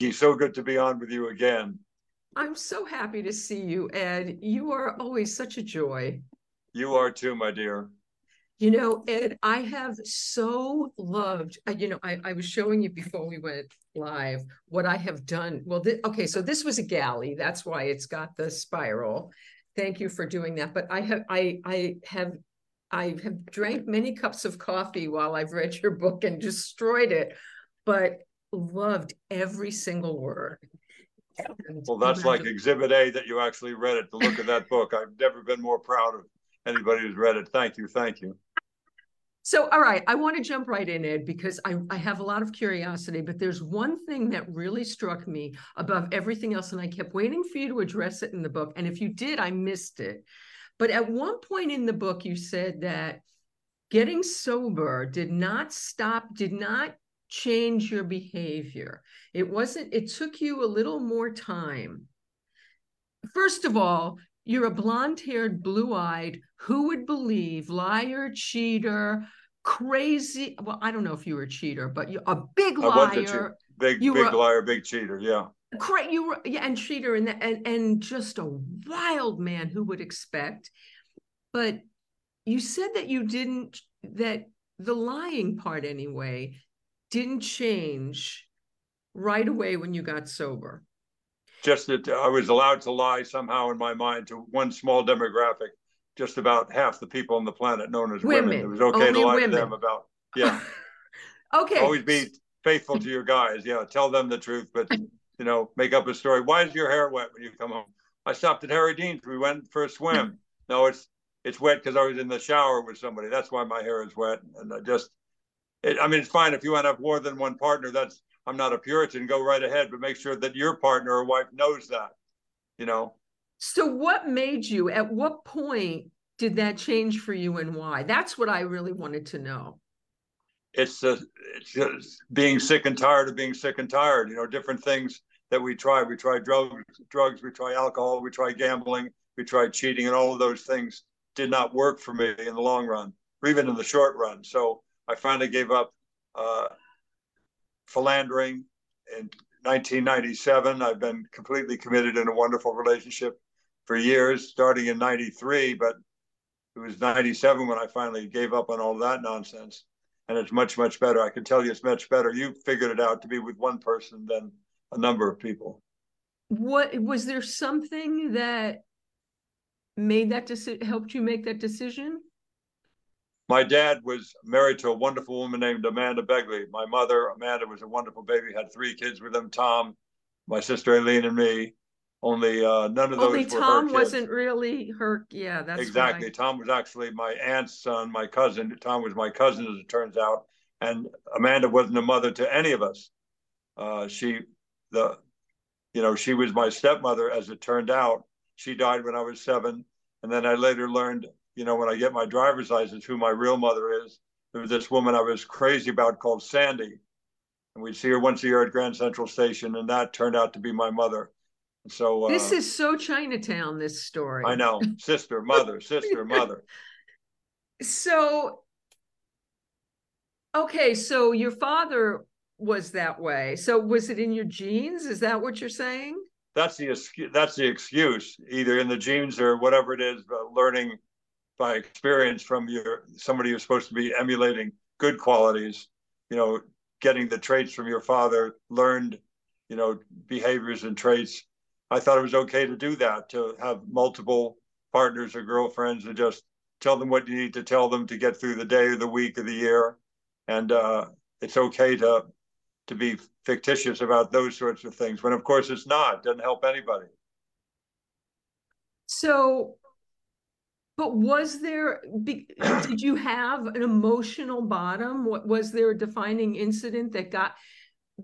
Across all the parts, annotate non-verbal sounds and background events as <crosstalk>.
So good to be on with you again. I'm so happy to see you, Ed. You are always such a joy. You are too, my dear. You know, Ed, I have so loved, uh, you know, I, I was showing you before we went live what I have done. Well, th- okay, so this was a galley. That's why it's got the spiral. Thank you for doing that. But I have, I, I have, I have drank many cups of coffee while I've read your book and destroyed it, but loved every single word. Well, that's like Exhibit A that you actually read it. To look at that book, I've never been more proud of anybody who's read it. Thank you, thank you. So, all right, I want to jump right in, Ed, because I, I have a lot of curiosity, but there's one thing that really struck me above everything else, and I kept waiting for you to address it in the book. And if you did, I missed it. But at one point in the book, you said that getting sober did not stop, did not change your behavior. It wasn't, it took you a little more time. First of all, you're a blonde haired, blue eyed, who would believe liar, cheater, crazy. Well, I don't know if you were a cheater, but you're a big liar. Big, you big were, liar, big cheater. Yeah. Cra- you were, yeah, and cheater, and, and and just a wild man who would expect. But you said that you didn't that the lying part anyway didn't change right away when you got sober just that I was allowed to lie somehow in my mind to one small demographic, just about half the people on the planet known as women. women. It was okay Only to lie women. to them about, yeah. <laughs> okay. Always be faithful to your guys. Yeah. Tell them the truth, but, you know, make up a story. Why is your hair wet when you come home? I stopped at Harry Dean's. We went for a swim. <laughs> no, it's, it's wet because I was in the shower with somebody. That's why my hair is wet. And I just, it, I mean, it's fine if you want to have more than one partner. That's I'm not a Puritan, go right ahead, but make sure that your partner or wife knows that, you know. So, what made you, at what point did that change for you and why? That's what I really wanted to know. It's, uh, it's just being sick and tired of being sick and tired, you know, different things that we try. We try drugs, drugs, we try alcohol, we try gambling, we tried cheating, and all of those things did not work for me in the long run, or even in the short run. So I finally gave up uh, philandering in 1997. I've been completely committed in a wonderful relationship for years, starting in 93, but it was 97 when I finally gave up on all that nonsense. And it's much, much better. I can tell you it's much better. You figured it out to be with one person than a number of people. What was there something that made that decision, helped you make that decision? My dad was married to a wonderful woman named Amanda Begley. My mother, Amanda, was a wonderful baby, had three kids with him Tom, my sister Aileen, and me. Only uh, none of those Only Tom wasn't really her. Yeah, that's exactly. Why. Tom was actually my aunt's son, my cousin. Tom was my cousin, as it turns out. And Amanda wasn't a mother to any of us. Uh, she, the, you know, she was my stepmother, as it turned out. She died when I was seven, and then I later learned you know, when I get my driver's license, who my real mother is. There was this woman I was crazy about called Sandy. And we'd see her once a year at Grand Central Station, and that turned out to be my mother. so uh, this is so Chinatown, this story. I know. Sister, mother, <laughs> sister, mother. So okay, so your father was that way. So was it in your genes? Is that what you're saying? That's the that's the excuse, either in the genes or whatever it is, learning by experience from your somebody who's supposed to be emulating good qualities you know getting the traits from your father learned you know behaviors and traits. I thought it was okay to do that to have multiple partners or girlfriends and just tell them what you need to tell them to get through the day or the week or the year. And uh, it's okay to to be fictitious about those sorts of things when of course it's not. It doesn't help anybody. So but was there, did you have an emotional bottom? What was there a defining incident that got,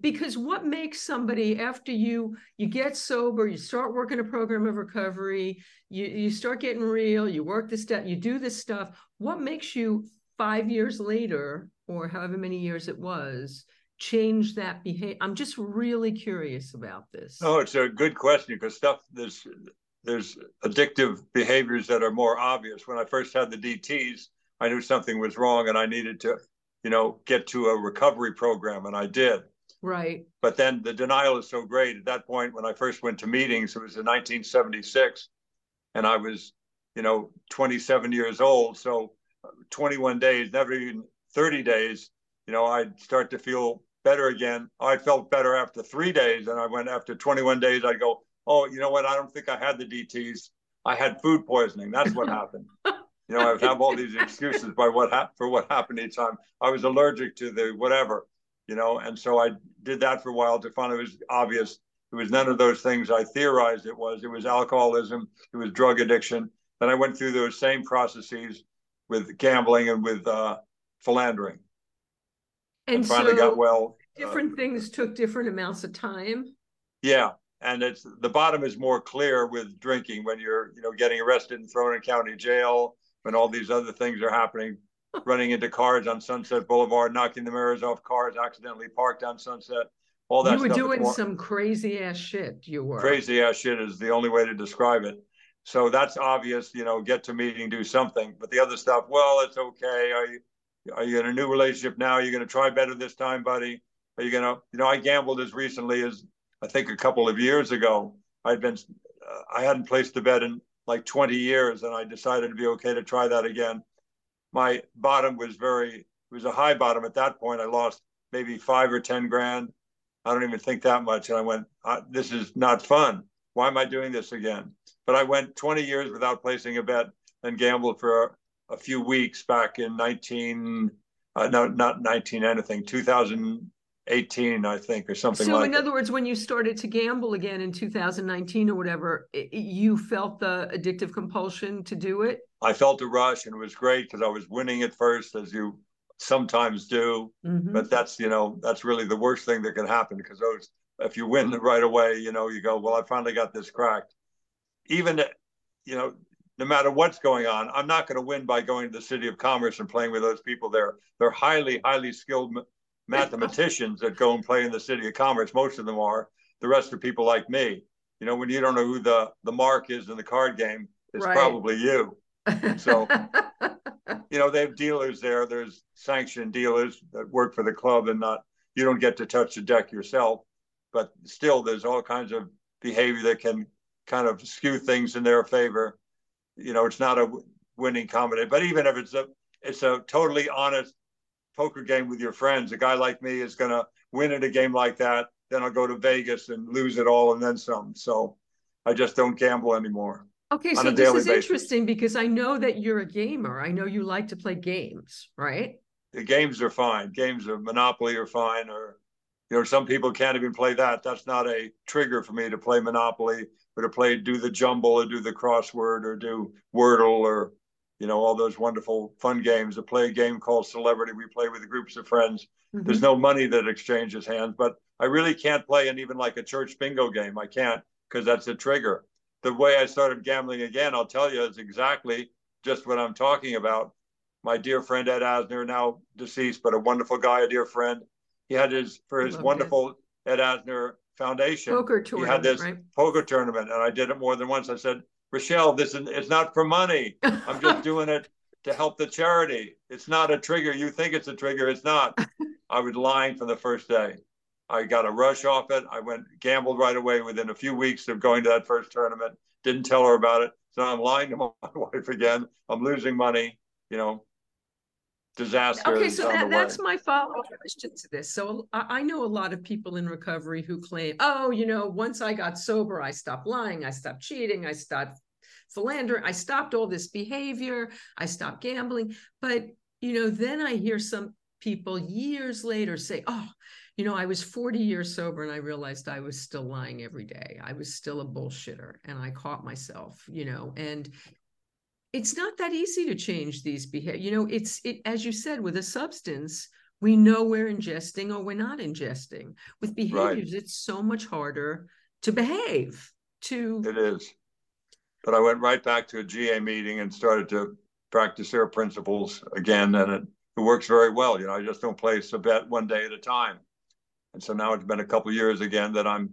because what makes somebody after you you get sober you start working a program of recovery you you start getting real you work this stuff you do this stuff what makes you five years later or however many years it was change that behavior i'm just really curious about this oh it's a good question because stuff there's there's addictive behaviors that are more obvious. When I first had the DTs, I knew something was wrong and I needed to, you know, get to a recovery program, and I did. Right. But then the denial is so great. At that point, when I first went to meetings, it was in 1976, and I was, you know, 27 years old. So 21 days, never even 30 days, you know, I'd start to feel better again. I felt better after three days, and I went after 21 days. I'd go, oh, you know what? I don't think I had the DTS. I had food poisoning. That's what <laughs> happened. You know, I would have all these excuses by what ha- for what happened each time. I was allergic to the whatever, you know, and so I did that for a while to find it was obvious. It was none of those things I theorized it was. It was alcoholism. It was drug addiction. Then I went through those same processes with gambling and with uh, philandering. And, and finally so got well. different uh, things took different amounts of time. Yeah, and it's the bottom is more clear with drinking when you're you know getting arrested and thrown in county jail when all these other things are happening <laughs> running into cars on sunset boulevard knocking the mirrors off cars accidentally parked on sunset all that you were doing more, some crazy ass shit you were. Crazy ass shit is the only way to describe it. So that's obvious you know get to meeting do something. But the other stuff well it's okay. Are you are you in a new relationship now? Are you going to try better this time buddy? Are you going to you know i gambled as recently as I think a couple of years ago, I'd been, uh, I hadn't placed a bet in like 20 years, and I decided to be okay to try that again. My bottom was very, it was a high bottom at that point. I lost maybe five or 10 grand. I don't even think that much. And I went, this is not fun. Why am I doing this again? But I went 20 years without placing a bet and gambled for a, a few weeks back in 19, uh, no, not 19 anything, 2000, 18, I think, or something so like in other words, when you started to gamble again in 2019 or whatever, it, you felt the addictive compulsion to do it? I felt a rush and it was great because I was winning at first, as you sometimes do. Mm-hmm. But that's, you know, that's really the worst thing that can happen because those, if you win right away, you know, you go, well, I finally got this cracked. Even, you know, no matter what's going on, I'm not going to win by going to the City of Commerce and playing with those people there. They're highly, highly skilled mathematicians that go and play in the city of commerce. Most of them are. The rest are people like me. You know, when you don't know who the the mark is in the card game, it's right. probably you. So, <laughs> you know, they have dealers there. There's sanctioned dealers that work for the club, and not you don't get to touch the deck yourself. But still, there's all kinds of behavior that can kind of skew things in their favor. You know, it's not a winning combination, but even if it's a it's a totally honest poker game with your friends. A guy like me is going to win at a game like that. Then I'll go to Vegas and lose it all and then some. So I just don't gamble anymore. Okay, so this is basis. interesting because I know that you're a gamer. I know you like to play games, right? The games are fine. Games of Monopoly are fine, or you know, some people can't even play that. That's not a trigger for me to play Monopoly or to play do the jumble or do the crossword or do Wordle or you know, all those wonderful fun games. To play a game called Celebrity, we play with groups of friends. Mm-hmm. There's no money that exchanges hands, but I really can't play an even like a church bingo game. I can't because that's a trigger. The way I started gambling again, I'll tell you, is exactly just what I'm talking about. My dear friend Ed Asner, now deceased, but a wonderful guy, a dear friend. He had his for his wonderful. Ed Asner Foundation. Poker tournament. He had this right? poker tournament, and I did it more than once. I said, Rochelle, this is it's not for money. I'm just <laughs> doing it to help the charity. It's not a trigger. You think it's a trigger. It's not. I was lying from the first day. I got a rush off it. I went gambled right away within a few weeks of going to that first tournament. Didn't tell her about it. So I'm lying to <laughs> my wife again. I'm losing money. You know, disaster. Okay, so that, that's my follow-up question to this. So I, I know a lot of people in recovery who claim, oh, you know, once I got sober, I stopped lying, I stopped cheating, I stopped philandering, I stopped all this behavior, I stopped gambling. But you know, then I hear some people years later say, oh, you know, I was 40 years sober and I realized I was still lying every day. I was still a bullshitter and I caught myself, you know, and it's not that easy to change these behavior. You know, it's it as you said with a substance, we know we're ingesting or we're not ingesting. With behaviors, right. it's so much harder to behave. To it is. But I went right back to a GA meeting and started to practice their principles again, and it, it works very well. You know, I just don't place a bet one day at a time. And so now it's been a couple years again that I'm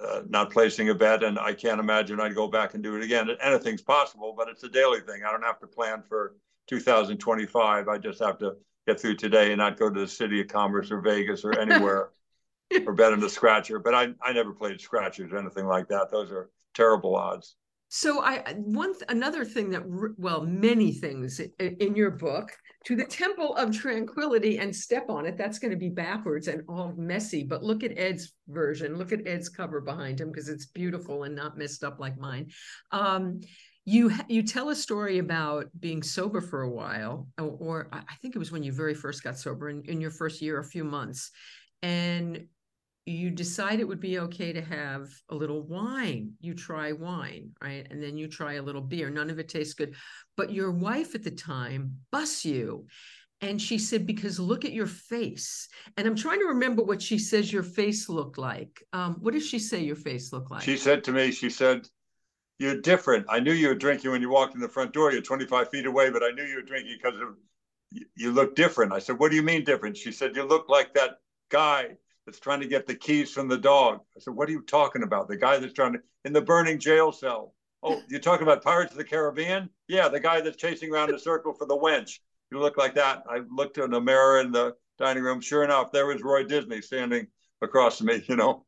uh, not placing a bet, and I can't imagine I'd go back and do it again. Anything's possible, but it's a daily thing. I don't have to plan for 2025. I just have to get through today and not go to the city of commerce or Vegas or anywhere. <laughs> or bet him the scratcher. But I, I never played scratchers or anything like that. Those are terrible odds. So I one another thing that well many things in your book to the temple of tranquility and step on it that's going to be backwards and all messy but look at Ed's version look at Ed's cover behind him because it's beautiful and not messed up like mine. Um, you you tell a story about being sober for a while or, or, I think it was when you very first got sober in, in your first year a few months and you decide it would be okay to have a little wine. You try wine, right? And then you try a little beer. None of it tastes good. But your wife at the time busts you. And she said, because look at your face. And I'm trying to remember what she says your face looked like. Um, what does she say your face looked like? She said to me, she said, You're different. I knew you were drinking when you walked in the front door. You're 25 feet away, but I knew you were drinking because of you look different. I said, What do you mean different? She said, You look like that guy that's trying to get the keys from the dog. I said, What are you talking about? The guy that's trying to, in the burning jail cell. Oh, you're talking about Pirates of the Caribbean? Yeah, the guy that's chasing around the circle for the wench. You look like that. I looked in the mirror in the dining room. Sure enough, there was Roy Disney standing across from me. You know,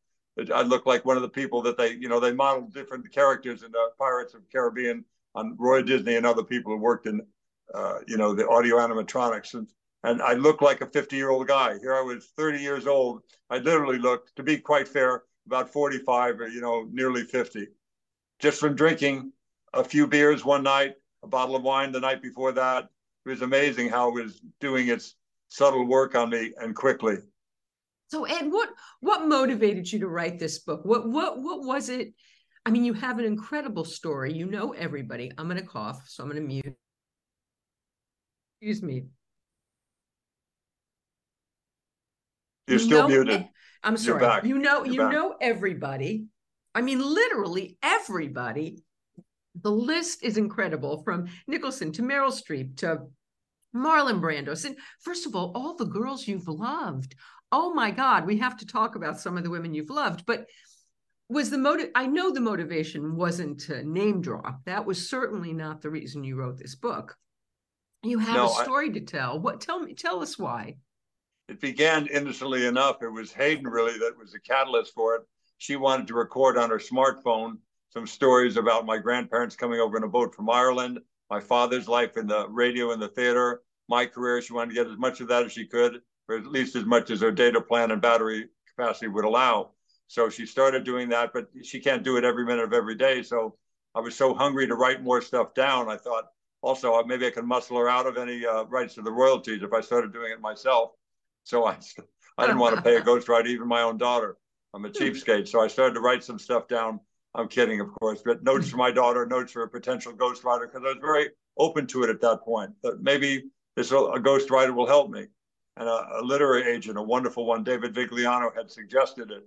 I looked like one of the people that they, you know, they modeled different characters in the Pirates of the Caribbean on Roy Disney and other people who worked in, uh, you know, the audio animatronics. And and I looked like a 50 year old guy. Here I was 30 years old. I literally looked, to be quite fair, about 45 or, you know, nearly 50. Just from drinking a few beers one night, a bottle of wine the night before that. It was amazing how it was doing its subtle work on me and quickly. So Ed, what what motivated you to write this book? What what what was it? I mean, you have an incredible story. You know everybody. I'm gonna cough, so I'm gonna mute. Excuse me. You're still know, muted. I'm sorry. You know, You're you back. know everybody. I mean, literally everybody. The list is incredible from Nicholson to Meryl Streep to Marlon Brando. And first of all, all the girls you've loved. Oh my God, we have to talk about some of the women you've loved. But was the motive? I know the motivation wasn't to name drop. That was certainly not the reason you wrote this book. You have no, a story I, to tell. What? Tell me. Tell us why it began innocently enough. It was Hayden really that was the catalyst for it. She wanted to record on her smartphone some stories about my grandparents coming over in a boat from Ireland, my father's life in the radio and the theater, my career. She wanted to get as much of that as she could, or at least as much as her data plan and battery capacity would allow. So she started doing that, but she can't do it every minute of every day. So I was so hungry to write more stuff down. I thought also maybe I can muscle her out of any uh, rights to the royalties if I started doing it myself. So I, I didn't want to pay a <laughs> ghostwriter, even my own daughter. I'm a hmm. cheapskate. So I started to write some stuff down. I'm kidding, of course, but notes hmm. for my daughter, notes for a potential ghostwriter, because I was very open to it at that point. That maybe this a ghostwriter will help me. And a, a literary agent, a wonderful one, David Vigliano, had suggested it.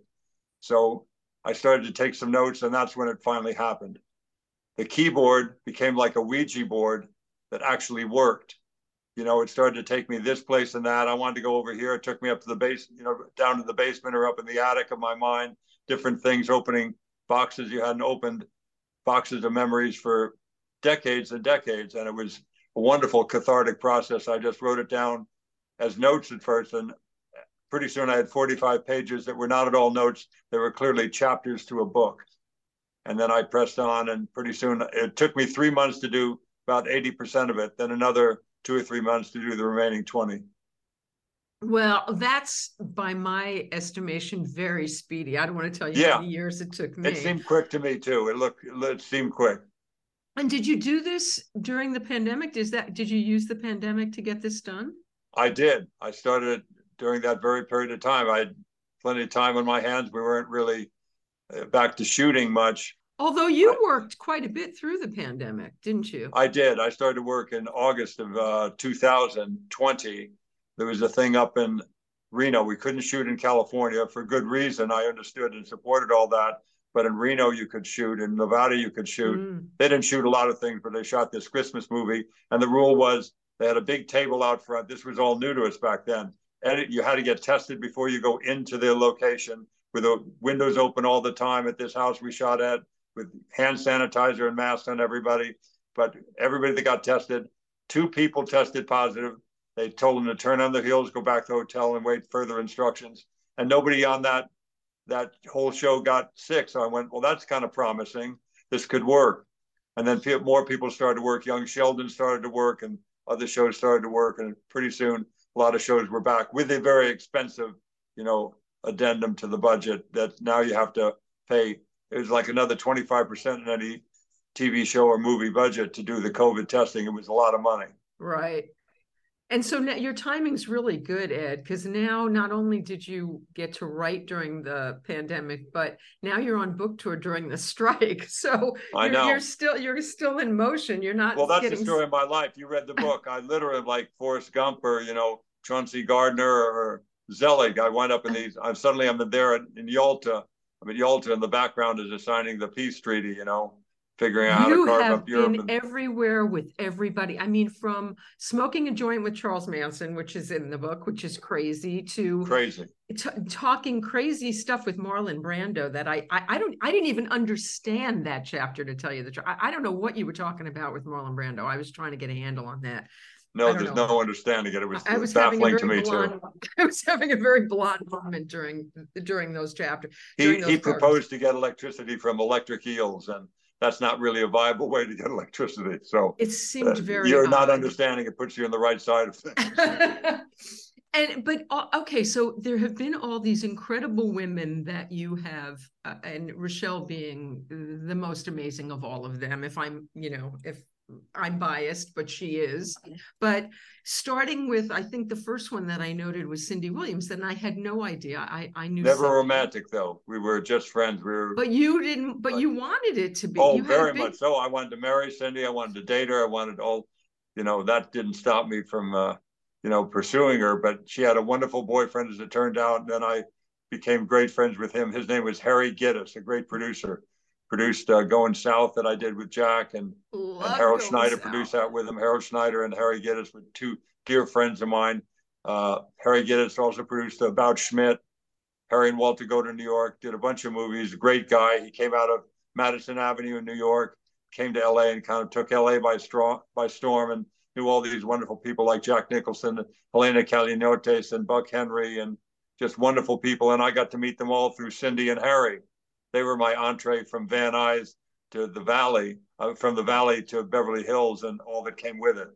So I started to take some notes, and that's when it finally happened. The keyboard became like a Ouija board that actually worked you know, it started to take me this place and that. I wanted to go over here. It took me up to the base, you know, down to the basement or up in the attic of my mind, different things, opening boxes you hadn't opened, boxes of memories for decades and decades. And it was a wonderful cathartic process. I just wrote it down as notes at first. And pretty soon I had 45 pages that were not at all notes. They were clearly chapters to a book. And then I pressed on, and pretty soon it took me three months to do about 80% of it, then another two or three months to do the remaining 20. Well, that's by my estimation very speedy. I don't want to tell you yeah. how many years it took me. It seemed quick to me too. It looked it seemed quick. And did you do this during the pandemic? Does that did you use the pandemic to get this done? I did. I started during that very period of time. I had plenty of time on my hands. We weren't really uh, back to shooting much. Although you worked quite a bit through the pandemic, didn't you? I did. I started to work in August of uh, 2020. There was a thing up in Reno. We couldn't shoot in California for good reason. I understood and supported all that. But in Reno, you could shoot. In Nevada, you could shoot. Mm. They didn't shoot a lot of things, but they shot this Christmas movie. And the rule was they had a big table out front. This was all new to us back then. And you had to get tested before you go into their location with the windows open all the time at this house we shot at with hand sanitizer and masks on everybody. But everybody that got tested, two people tested positive. They told them to turn on their heels, go back to the hotel, and wait further instructions. and nobody on that that whole show got sick. So I went, well, that's kind of promising. This could work. And then more people started to work. Young Sheldon started to work, and other shows started to work. And pretty soon, a lot of shows were back with a very expensive, you know, addendum to the budget that now you have to pay. It was like another 25% in any TV show or movie budget to do the COVID testing. It was a lot of money. Right. And so now your timing's really good, Ed, because now not only did you get to write during the pandemic, but now you're on book tour during the <laughs> strike. So I you're, know. you're still you're still in motion. You're not. Well, that's getting... the story of my life. You read the <laughs> book. I literally like Forrest Gump or you know Chauncey Gardiner or Zelig. I wind up in these. I'm suddenly I'm there in, in Yalta. I'm in Yalta, in the background is assigning the peace treaty. You know, figuring out you how to carve have up Europe. been And, everywhere with everybody. I mean, from smoking a joint with Charles Manson, which is in the book, which is crazy, to crazy. t- talking crazy stuff with Marlon Brando that I, I I don't I didn't even understand that chapter to tell you the truth. I, I don't know what you were talking about with Marlon Brando. I was trying to get a handle on that. No, there's know. no understanding it. It was, I was was having a baffling to me blonde, too. <laughs> I was having a very blonde moment during during those chapters. He those he proposed to get electricity from electric eels, and that's not really a viable way to get electricity. So It seemed uh, very. you're not understanding. It puts you on the right side of things. <laughs> and but uh, okay so there have been all these incredible women that you have uh, and rochelle being the most amazing of all of them if i'm you know if i'm biased but she is but starting with i think the first one that i noted was cindy williams and i had no idea i i knew Never Cindy. romantic though. We were just friends. We were. but you didn't but you wanted it to be oh, you very big- much so. I wanted to marry Cindy. I wanted to date her. I wanted all. You know that didn't stop me from, uh, you know, pursuing her. But she had a wonderful boyfriend, as it turned out. And then I became great friends with him. His name was Harry Gittes, a great producer. Produced uh, Going South that I did with Jack and Love and Harold Schneider South. produced that with him. Harold Schneider and Harry Gittes were two dear friends of mine. Uh, Harry Gittes also produced About Schmidt. Harry and Walter go to New York, did a bunch of movies. Great guy. He came out of Madison Avenue in New York, came to LA and kind of took LA by strong by storm and knew all these wonderful people like Jack Nicholson, Helena Kallianiotes, and Buck Henry, and just wonderful people. And I got to meet them all through Cindy and Harry. They were my entree from Van Nuys to the Valley, uh, from the Valley to Beverly Hills, and all that came with it.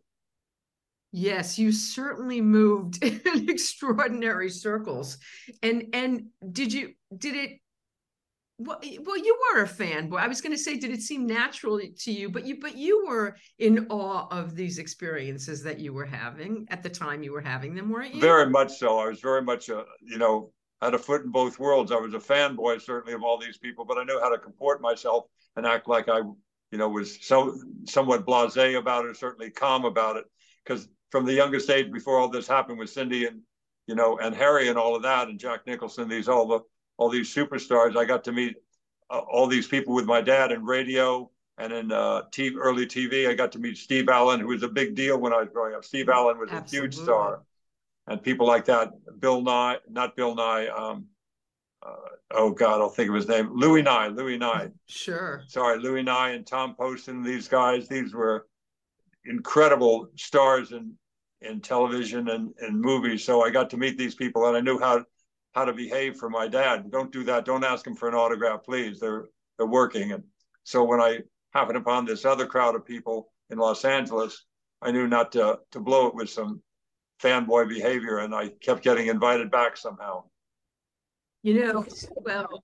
Yes, you certainly moved <laughs> in extraordinary circles. And and did you did it well, well you were a fanboy. I was going to say did it seem natural to you, but you but you were in awe of these experiences that you were having at the time you were having them, weren't you? Very much so. I was very much a, you know, had a foot in both worlds. I was a fanboy certainly of all these people, but I knew how to comport myself and act like I, you know, was so somewhat blasé about it, certainly calm about it, because from the youngest age before all this happened with Cindy and, you know, and Harry and all of that, and Jack Nicholson, these all the all these superstars, I got to meet uh, all these people with my dad in radio and in uh, early TV. I got to meet Steve Allen, who was a big deal when I was growing up. Steve Allen was a huge star and people like that. Bill Nye, not Bill Nye. Um, uh, oh God, I'll think of his name. Louis Nye. Louis Nye. Sure. Sorry, Louis Nye and Tom Poston. These guys. These were incredible stars in in television and, and movies. So I got to meet these people, and I knew how how to behave for my dad. Don't do that. Don't ask him for an autograph, please. They're they're working. And so when I happened upon this other crowd of people in Los Angeles, I knew not to to blow it with some fanboy behavior, and I kept getting invited back somehow. You know, well,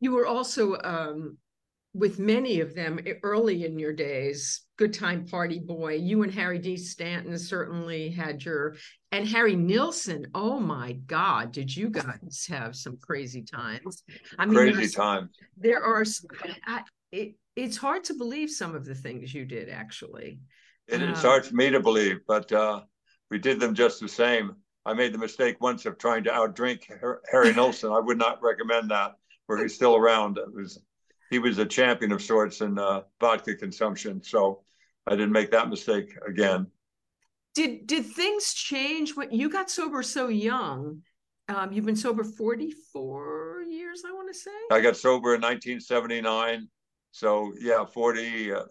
you were also um, with many of them early in your days, good time party boy. You and Harry D. Stanton certainly had your, and Harry Nilsson. Oh my God, did you guys have some crazy times? I mean, Crazy times. there are, I, it, it's hard to believe some of the things you did actually. It, it's Uh, hard for me to believe, but uh, we did them just the same. I made the mistake once of trying to outdrink Harry Nilsson. I would not recommend that. Where he's still around, it was he was a champion of sorts in uh, vodka consumption. So I didn't make that mistake again. Did did things change when you got sober so young? Um, you've been sober 44 years, I want to say. I got sober in 1979. So yeah, 40, uh,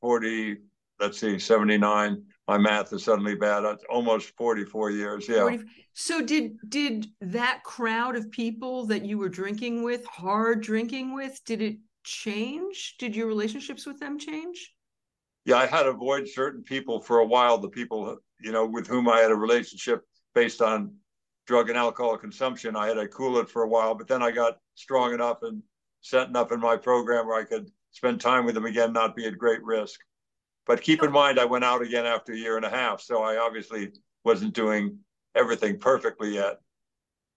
40, let's see, 79. My math is suddenly bad. That's almost 44 years. Yeah. 40, so did did that crowd of people that you were drinking with, hard drinking with, did it change? Did your relationships with them change? Yeah, I had to avoid certain people for a while, the people, you know, with whom I had a relationship based on drug and alcohol consumption. I had to cool it for a while, but then I got strong enough and set enough in my program where I could spend time with them again, not be at great risk. But keep in mind, I went out again after a year and a half, so I obviously wasn't doing everything perfectly yet.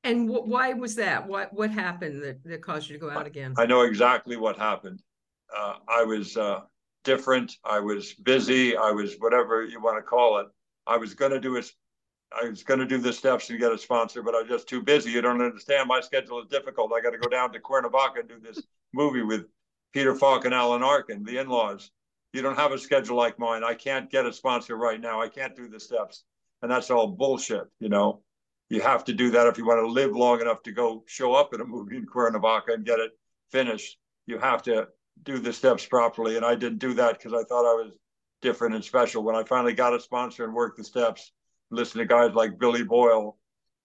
And wh- why was that? What what happened that, that caused you to go out again? I know exactly what happened. Uh, I was uh, different. I was busy. I was whatever you want to call it. I was going to do a, I was going to do the steps and get a sponsor, but I was just too busy. You don't understand. My schedule is difficult. I got to go down to Cuernavaca and do this <laughs> movie with Peter Falk and Alan Arkin, the in-laws you don't have a schedule like mine. I can't get a sponsor right now. I can't do the steps. And that's all bullshit, you know. You have to do that if you want to live long enough to go show up at a movie in Cuernavaca and get it finished. You have to do the steps properly. And I didn't do that because I thought I was different and special. When I finally got a sponsor and worked the steps, listen to guys like Billy Boyle,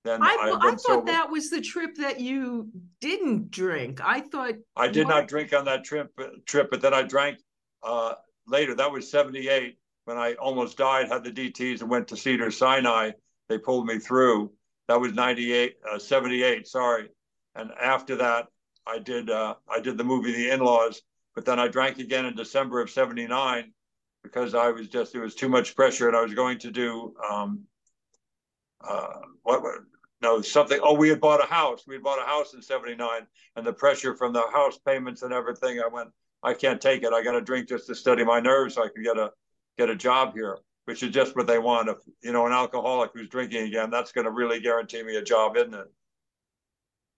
then I, I, I thought sober. that was the trip that you didn't drink. I thought I did what? not drink on that trip. Trip, but then I drank uh, later. That was 78 when I almost died, had the DTs and went to Cedar Sinai. They pulled me through. That was 98, uh, 78, sorry. And after that, I did uh, I did the movie The In-Laws, but then I drank again in December of 79 because I was just, it was too much pressure and I was going to do, um, uh, what, no, something. Oh, we had bought a house. We had bought a house in 79 and the pressure from the house payments and everything, I went, I can't take it. I got to drink just to steady my nerves so I can get a get a job here, which is just what they want. If you know an alcoholic who's drinking again, that's going to really guarantee me a job, isn't it?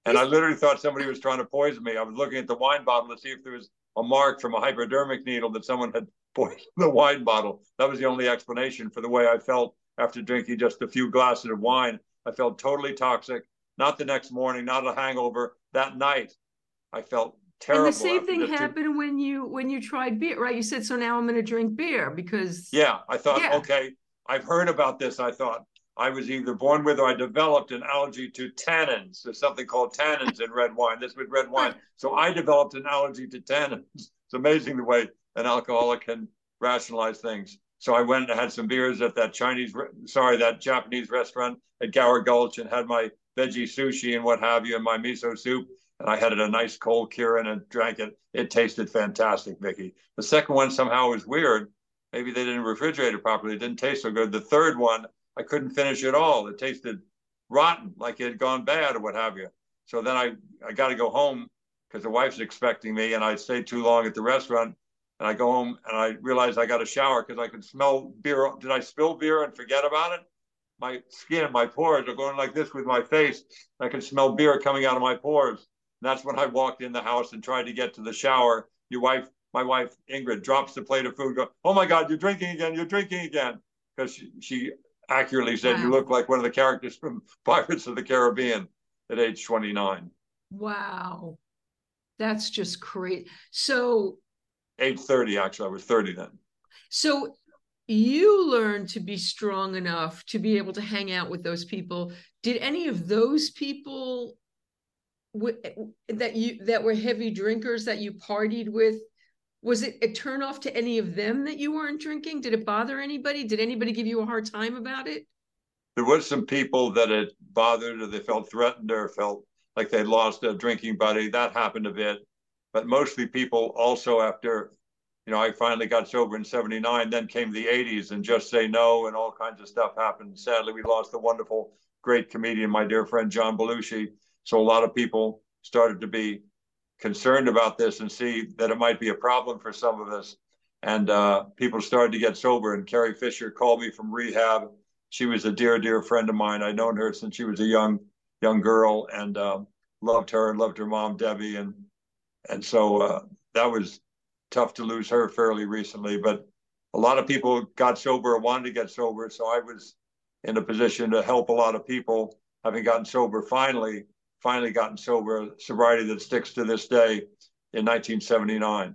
And I literally thought somebody was trying to poison me. I was looking at the wine bottle to see if there was a mark from a hypodermic needle that someone had <laughs> poisoned the wine bottle. That was the only explanation for the way I felt after drinking just a few glasses of wine. I felt totally toxic. Not the next morning, not a hangover. That night, I felt terrible. And the same thing happened when you when you tried beer, right? You said, "So now I'm going to drink beer because." Yeah, I thought, yeah. okay, I've heard about this. I thought I was either born with or I developed an allergy to tannins. There's something called tannins in red wine. This with red wine, <laughs> so I developed an allergy to tannins. It's amazing the way an alcoholic can rationalize things. So I went and had some beers at that Chinese, sorry, that Japanese restaurant at Gower Gulch and had my veggie sushi and what have you and my miso soup and I had it a nice cold Kirin and drank it. It tasted fantastic, Mickey. The second one somehow was weird. Maybe they didn't refrigerate it properly. It didn't taste so good. The third one, I couldn't finish at all. It tasted rotten, like it had gone bad or what have you. So then I, I got to go home because the wife's expecting me, and I stayed too long at the restaurant. And I go home and I realized I got a shower because I could smell beer. Did I spill beer and forget about it? My skin, my pores are going like this with my face. I can smell beer coming out of my pores. And that's when I walked in the house and tried to get to the shower. Your wife, my wife Ingrid, drops the plate of food. Go, oh my God, you're drinking again! You're drinking again! Because she, she accurately said wow. you look like one of the characters from <laughs> Pirates of the Caribbean at age 29. Wow, that's just great. So, age 30, actually, I was 30 then. So you learned to be strong enough to be able to hang out with those people. Did any of those people that you that were heavy drinkers that you partied with was it a turn off to any of them that you weren't drinking? Did it bother anybody? Did anybody give you a hard time about it? There was some people that it bothered or they felt threatened or felt like they lost a drinking buddy. That happened a bit. But mostly people also after you know i finally got sober in 79 then came the 80s and just say no and all kinds of stuff happened. Sadly we lost the wonderful great comedian my dear friend john belushi so a lot of people started to be concerned about this and see that it might be a problem for some of us. And uh, people started to get sober. And Carrie Fisher called me from rehab. She was a dear, dear friend of mine. I'd known her since she was a young, young girl, and uh, loved her and loved her mom, Debbie. And and so uh, that was tough to lose her fairly recently. But a lot of people got sober or wanted to get sober. So I was in a position to help a lot of people, having gotten sober finally finally gotten sober, sobriety that sticks to this day in 1979.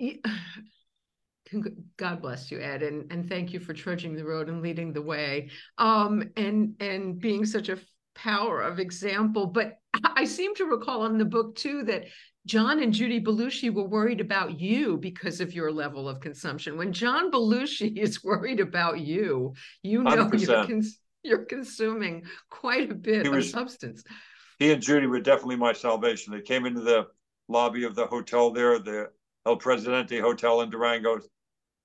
<sighs> God bless you, Ed, and and thank you for trudging the road and leading the way, um, and and being such a power of example. But <laughs> I seem to recall in the book too that John and Judy Belushi were worried about you because of your level of consumption. When John Belushi <laughs> is worried about you, you know you are cons- you're consuming quite a bit was, of substance. He and Judy were definitely my salvation. They came into the lobby of the hotel there, the El Presidente Hotel in Durango,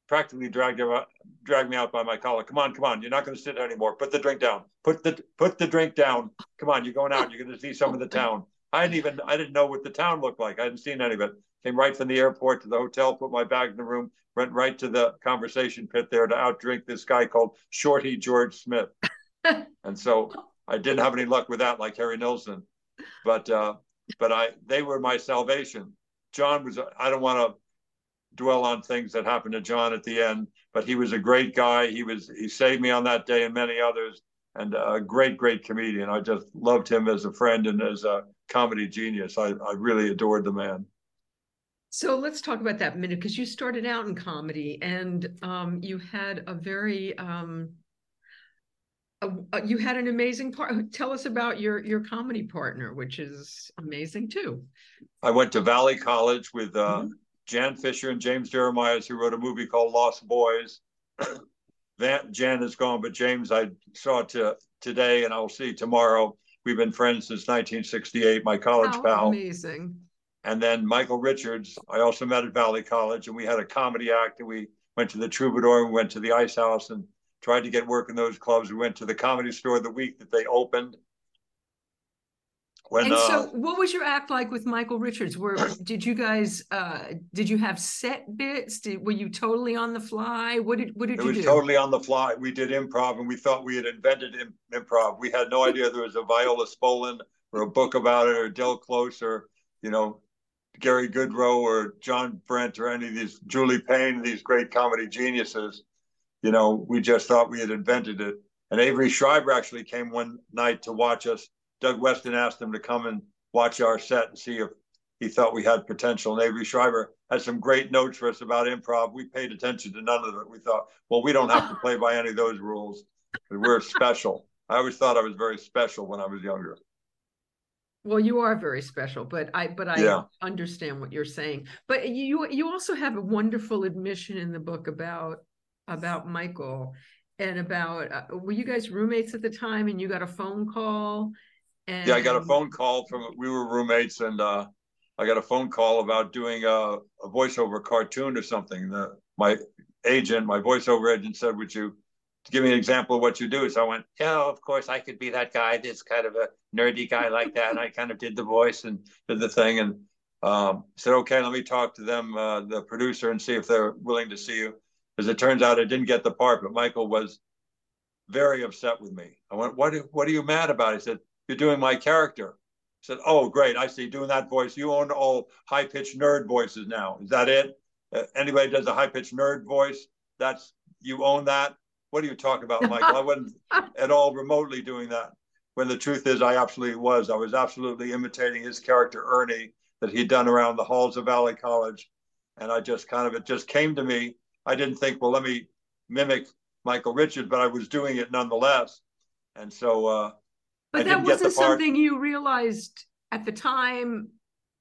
practically dragged out, dragged me out by my collar. Come on, come on, you're not going to sit there anymore. Put the drink down. Put the put the drink down. Come on, you're going out. You're going to see some of the town. I didn't even I didn't know what the town looked like. I hadn't seen any of it. Came right from the airport to the hotel, put my bag in the room, went right to the conversation pit there to outdrink this guy called Shorty George Smith. <laughs> and so I didn't have any luck with that, like Harry Nilsson. But uh, but I they were my salvation. John was I don't want to dwell on things that happened to John at the end, but he was a great guy. He was he saved me on that day and many others, and a great great comedian. I just loved him as a friend and as a comedy genius. I I really adored the man. So let's talk about that minute because you started out in comedy and um, you had a very um, uh, you had an amazing part. <laughs> Tell us about your your comedy partner, which is amazing too. I went to Valley College with uh, mm-hmm. Jan Fischer and James Jeremias, who wrote a movie called Lost Boys. <clears throat> Van, Jan is gone, but James I saw to, today, and I'll see tomorrow. We've been friends since 1968. My college How pal. Amazing. And then Michael Richards, I also met at Valley College, and we had a comedy act, and we went to the Troubadour, and we went to the Ice House, and tried to get work in those clubs. We went to the comedy store the week that they opened. When, and so, uh, what was your act like with Michael Richards? Were did you guys uh, did you have set bits? Did, were you totally on the fly? What did what did it you do? It was totally on the fly. We did improv, and we thought we had invented improv. We had no idea there was a Viola Spolin or a book about it, or Del Close, or you know Garry Goodrow, or John Brent, or any of these Julie Payne, these great comedy geniuses you know, we just thought we had invented it. And Avery Schreiber actually came one night to watch us. Doug Weston asked him to come and watch our set and see if he thought we had potential. And Avery Schreiber had some great notes for us about improv. We paid attention to none of it. We thought, well, we don't have to play by any of those rules. We're special. I always thought I was very special when I was younger. Well, you are very special, but I but I yeah. understand what you're saying. But you you also have a wonderful admission in the book about about Michael and about uh, were you guys roommates at the time and you got a phone call? And... yeah i got a phone call from we were roommates and uh, i got a phone call about doing a, a voiceover cartoon or something. The, my agent my voiceover agent said would you give me an example of what you do? So i went yeah of course i could be that guy this kind of a nerdy guy like that. And i kind of did the voice and did the thing and um, said okay let me talk to them uh, the producer and see if they're willing to see you as it turns out, I didn't get the part, but Michael was very upset with me. I went, "What? What are you mad about?" He said, "You're doing my character." I said, "Oh, great! I see. Doing that voice, you own all high-pitched nerd voices now. Is that it? Uh, anybody does a high-pitched nerd voice, that's you own that. What are you talking about, Michael? I wasn't <laughs> at all remotely doing that. When the truth is, I absolutely was. I was absolutely imitating his character Ernie that he'd done around the halls of Valley College, and I just kind of it just came to me I didn't think, well, let me mimic Michael Richards, but I was doing it nonetheless. And so, uh, but that wasn't something you realized at the time.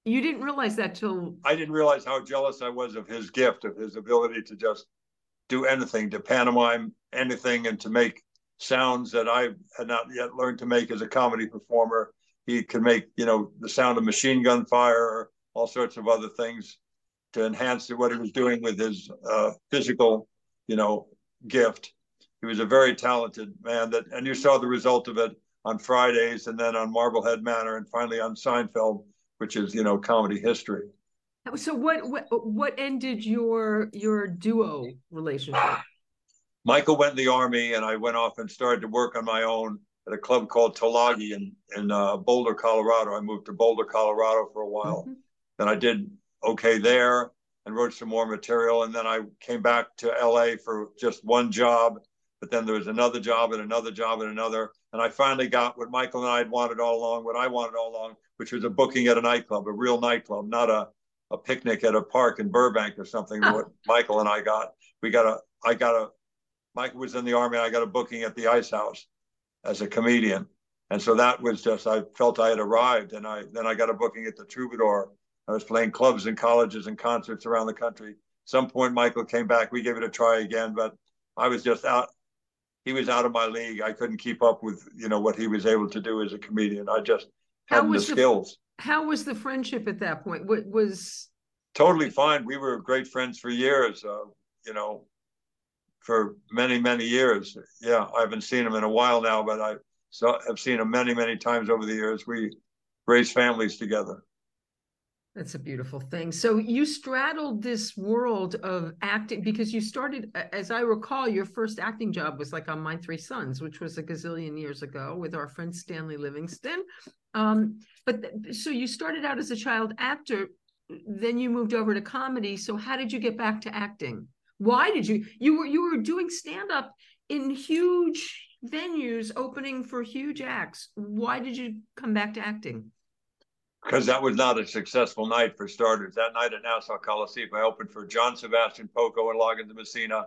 You didn't realize that till I didn't realize how jealous I was of his gift, of his ability to just do anything, to pantomime anything, and to make sounds that I had not yet learned to make as a comedy performer. He could make, you know, the sound of machine gun fire or all sorts of other things to enhance what he was doing with his uh, physical, you know, gift. He was a very talented man that, and you saw the result of it on Fridays and then on Marblehead Manor and finally on Seinfeld, which is, you know, comedy history. So what, what, what ended your, your duo relationship? Michael went in the army and I went off and started to work on my own at a club called Tulagi in, in uh, Boulder, Colorado. I moved to Boulder, Colorado for a while. Mm-hmm. And I did okay there and wrote some more material. And then I came back to LA for just one job. But then there was another job and another job and another. And I finally got what Michael and I had wanted all along, what I wanted all along, which was a booking at a nightclub, a real nightclub, not a a picnic at a park in Burbank or something. Ah. what Michael and I got, we got a, I got a, Michael was in the army. I got a booking at the Ice House as a comedian, and so that was just I felt I had arrived, and I then I got a booking at the Troubadour. I was playing clubs and colleges and concerts around the country. Some point Michael came back. We gave it a try again, but I was just out. He was out of my league. I couldn't keep up with you know what he was able to do as a comedian. I just had the skills. How was the friendship at that point? What was totally fine. We were great friends for years. Uh, you know, for many many years. Yeah, I haven't seen him in a while now, but I so have seen him many many times over the years. We raised families together. That's a beautiful thing. So you straddled this world of acting because you started, as I recall, your first acting job was like on My Three Sons, which was a gazillion years ago with our friend Stanley Livingston. Um, but so you started out as a child actor, then you moved over to comedy. So how did you get back to acting? Why did you? You were you were doing stand up in huge venues, opening for huge acts. Why did you come back to acting? Because that was not a successful night for starters. That night at Nassau Coliseum, I opened for John Sebastian Poco and Loggins Messina.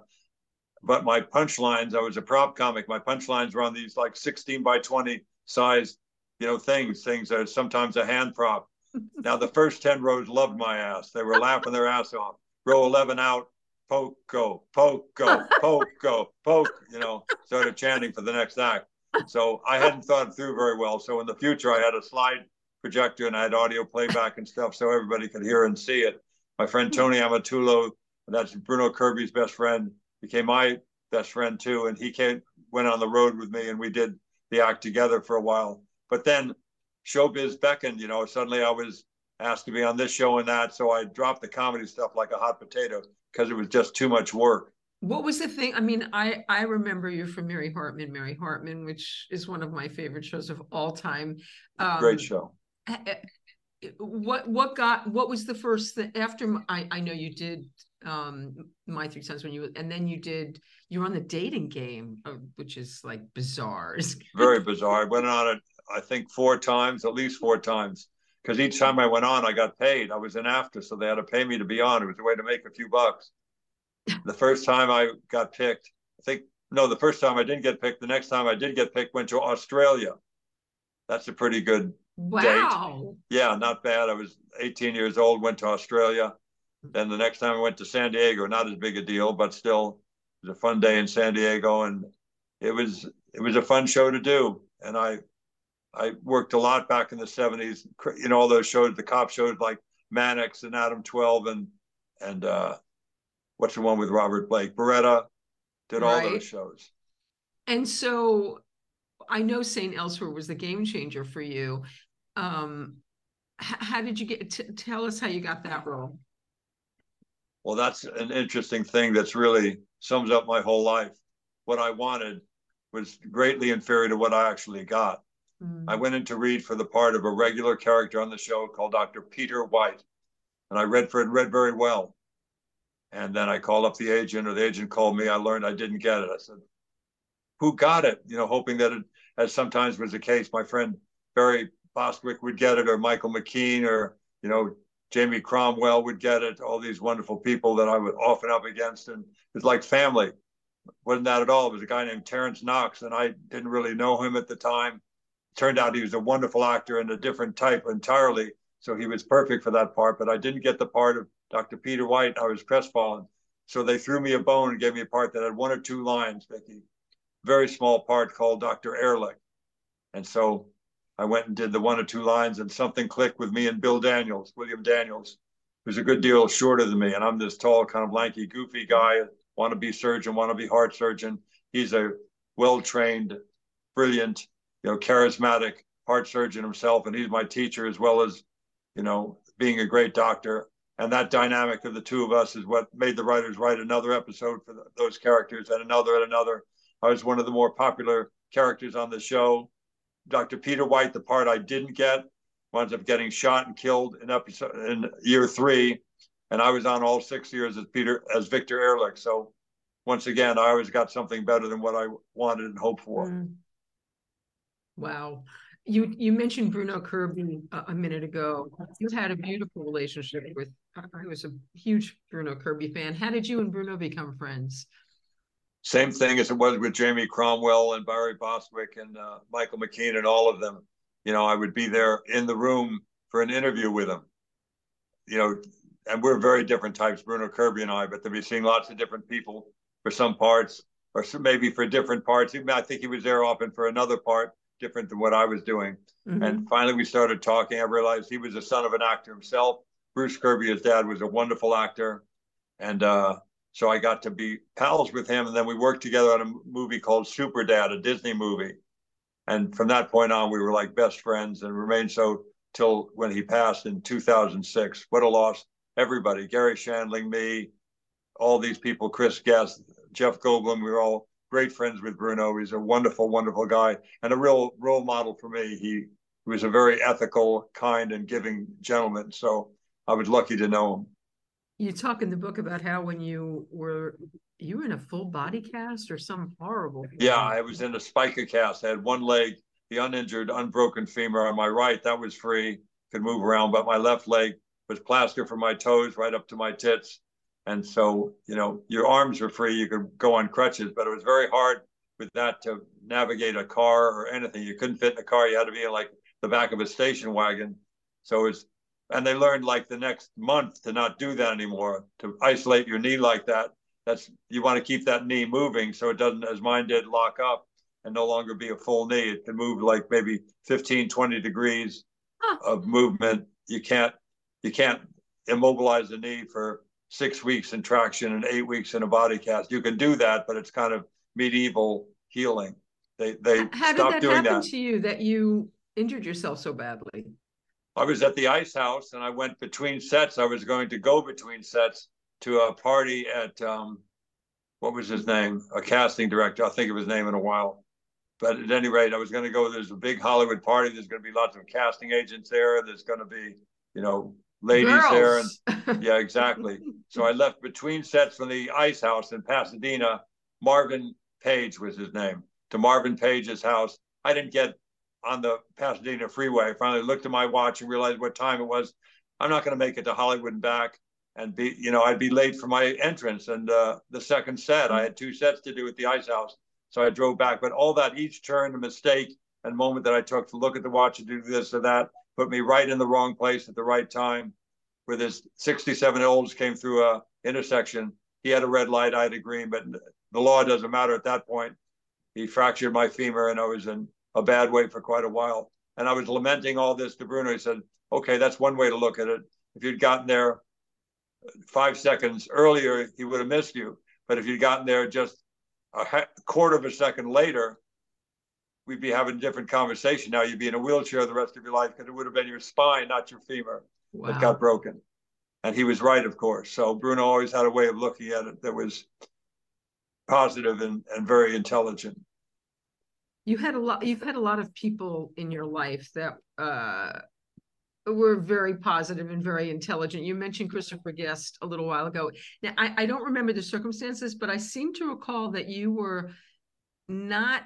But my punchlines, I was a prop comic. My punchlines were on these like 16 by 20 size, you know, things, things that are sometimes a hand prop. <laughs> now the first 10 rows loved my ass. They were laughing their ass off. Row 11 out, Poco, Poco, Poco, Poco, you know, started chanting for the next act. So I hadn't thought it through very well. So in the future, I had a slide projector and I had audio playback and stuff so everybody could hear and see it. My friend Tony Amatullo, that's Bruno Kirby's best friend, became my best friend too. And he came, went on the road with me and we did the act together for a while. But then showbiz beckoned, you know, suddenly I was asked to be on this show and that. So I dropped the comedy stuff like a hot potato because it was just too much work. What was the thing? I mean, I I remember you from Mary Hartman, Mary Hartman, which is one of my favorite shows of all time. Um, Great show <laughs> what what got what was the first thing after I I know you did um my three sons when you and then you did you're on the dating game uh, which is like bizarre very bizarre. I went on it i think four times at least four times. Because each time i went on i got paid. I was an after so they had to pay me to be on. It was a way to make a few bucks. The first time i got picked i think no the first time i didn't get picked the next time i did get picked went to australia. That's a pretty good Wow. Date. Yeah, not bad. I was 18 years old, went to Australia. Then the next time I went to San Diego, not as big a deal, but still it was a fun day in San Diego and it was it was a fun show to do. And I I worked a lot back in the 70s, you know, all those shows, the cop shows like Mannix and Adam 12 and and uh what's the one with Robert Blake? Baretta did all right. those shows. And so I know St. Elsewhere was the game changer for you um, how did you get t- tell us how you got that role. Well that's an interesting thing that's really sums up my whole life. What i wanted was greatly inferior to what i actually got. Mm. i went in to read for the part of a regular character on the show called dr peter white and i read for it read very well. And then i called up the agent or the agent called me. I learned i didn't get it. I said who got it? You know hoping that it as sometimes was the case my friend barry Bostwick would get it, or Michael McKean, or you know Jamie Cromwell would get it. All these wonderful people that I was often up against, and it's like family. wasn't that at all? It was a guy named Terence Knox, and I didn't really know him at the time. turned out he was a wonderful actor and a different type entirely, so he was perfect for that part. But I didn't get the part of Dr. Peter White. I was crestfallen. So they threw me a bone and gave me a part that had one or two lines. Very small part called Dr. Ehrlich. And so I went and did the one or two lines, and something clicked with me and Bill Daniels, William Daniels, who's a good deal shorter than me. And I'm this tall, kind of lanky, goofy guy, want to be surgeon, want to be heart surgeon. He's a well trained, brilliant, you know, charismatic heart surgeon himself. And he's my teacher as well as, you know, being a great doctor. And that dynamic of the two of us is what made the writers write another episode for those characters and another and another. I was one of the more popular characters on the show Dr. Peter White, the part I didn't get, winds up getting shot and killed in episode in year three, and I was on all six years as Peter as Victor Ehrlich. So once again, I always got something better than what I wanted and hoped for. Mm. Wow. you you mentioned Bruno Kirby a, a, minute ago. You had a beautiful relationship with. I was a huge Bruno Kirby fan. How did you and Bruno become friends? Same thing as it was with Jamie Cromwell and Barry Bostwick and uh, Michael McKean and all of them. You know, I would be there in the room for an interview with them. You know, and we're very different types, Bruno Kirby and I, but to be seeing lots of different people for some parts, or maybe for different parts. I think he was there often for another part different than what I was doing. Mm-hmm. And finally, we started talking. I realized he was the son of an actor himself. Bruce Kirby, his dad, was a wonderful actor. And uh, so I got to be pals with him. And then we worked together on a movie called Super Dad, a Disney movie. And from that point on, we were like best friends and remained so till when he passed in 2006. What a loss. Everybody, Garry Shandling, me, all these people, Chris Guest, Jeff Goldblum, we were all great friends with Bruno. He's a wonderful, wonderful guy and a real role model for me. He, he was a very ethical, kind, and giving gentleman. So I was lucky to know him. You talk in the book about how when you were you were in a full body cast or some horrible. Yeah, I was in a spica cast. I had one leg, the uninjured, unbroken femur on my right. That was free, could move around, but my left leg was plaster from my toes right up to my tits. And so, you know, your arms were free. You could go on crutches, but it was very hard with that to navigate a car or anything. You couldn't fit in a car. You had to be in like the back of a station wagon. So it's, and they learned like the next month to not do that anymore, to isolate your knee like that. That's, you want to keep that knee moving so it doesn't, as mine did, lock up and no longer be a full knee. It can move like maybe 15, 20 degrees huh. of movement. You can't, you can't immobilize the knee for six weeks in traction and eight weeks in a body cast. You can do that, but it's kind of medieval healing. They they how did that happen that. to you that you injured yourself so badly? I was at the ice house and I went between sets. I was going to go between sets to a party at um, what was his name? A casting director. I'll think of his name in a while. But at any rate, I was going to go. There's a big Hollywood party. There's going to be lots of casting agents there. There's going to be, you know, ladies Girls. there. And <laughs> yeah, exactly. so I left between sets from the Ice House in Pasadena. Marvin Paige was his name. To Marvin Paige's house. I didn't get on the Pasadena freeway. I finally looked at my watch and realized what time it was. I'm not going to make it to Hollywood and back and be, you know, I'd be late for my entrance and uh, the second set. I had two sets to do at the Ice House. So I drove back. But all that, each turn, a mistake and moment that I took to look at the watch and do this or that, put me right in the wrong place at the right time. Where this 67 olds came through a intersection, he had a red light, I had a green, but the law doesn't matter at that point. He fractured my femur, and I was in a bad way for quite a while. And I was lamenting all this to Bruno. He said, "Okay, that's one way to look at it. If you'd gotten there five seconds earlier, he would have missed you. But if you'd gotten there just a quarter of a second later, we'd be having a different conversation. Now you'd be in a wheelchair the rest of your life because it would have been your spine, not your femur, wow. that got broken. And he was right, of course. So Bruno always had a way of looking at it that was positive and, and very intelligent. You had a lot. You've had a lot of people in your life that uh, were very positive and very intelligent. You mentioned Christopher Guest a little while ago. Now, I, I don't remember the circumstances, but I seem to recall that you were not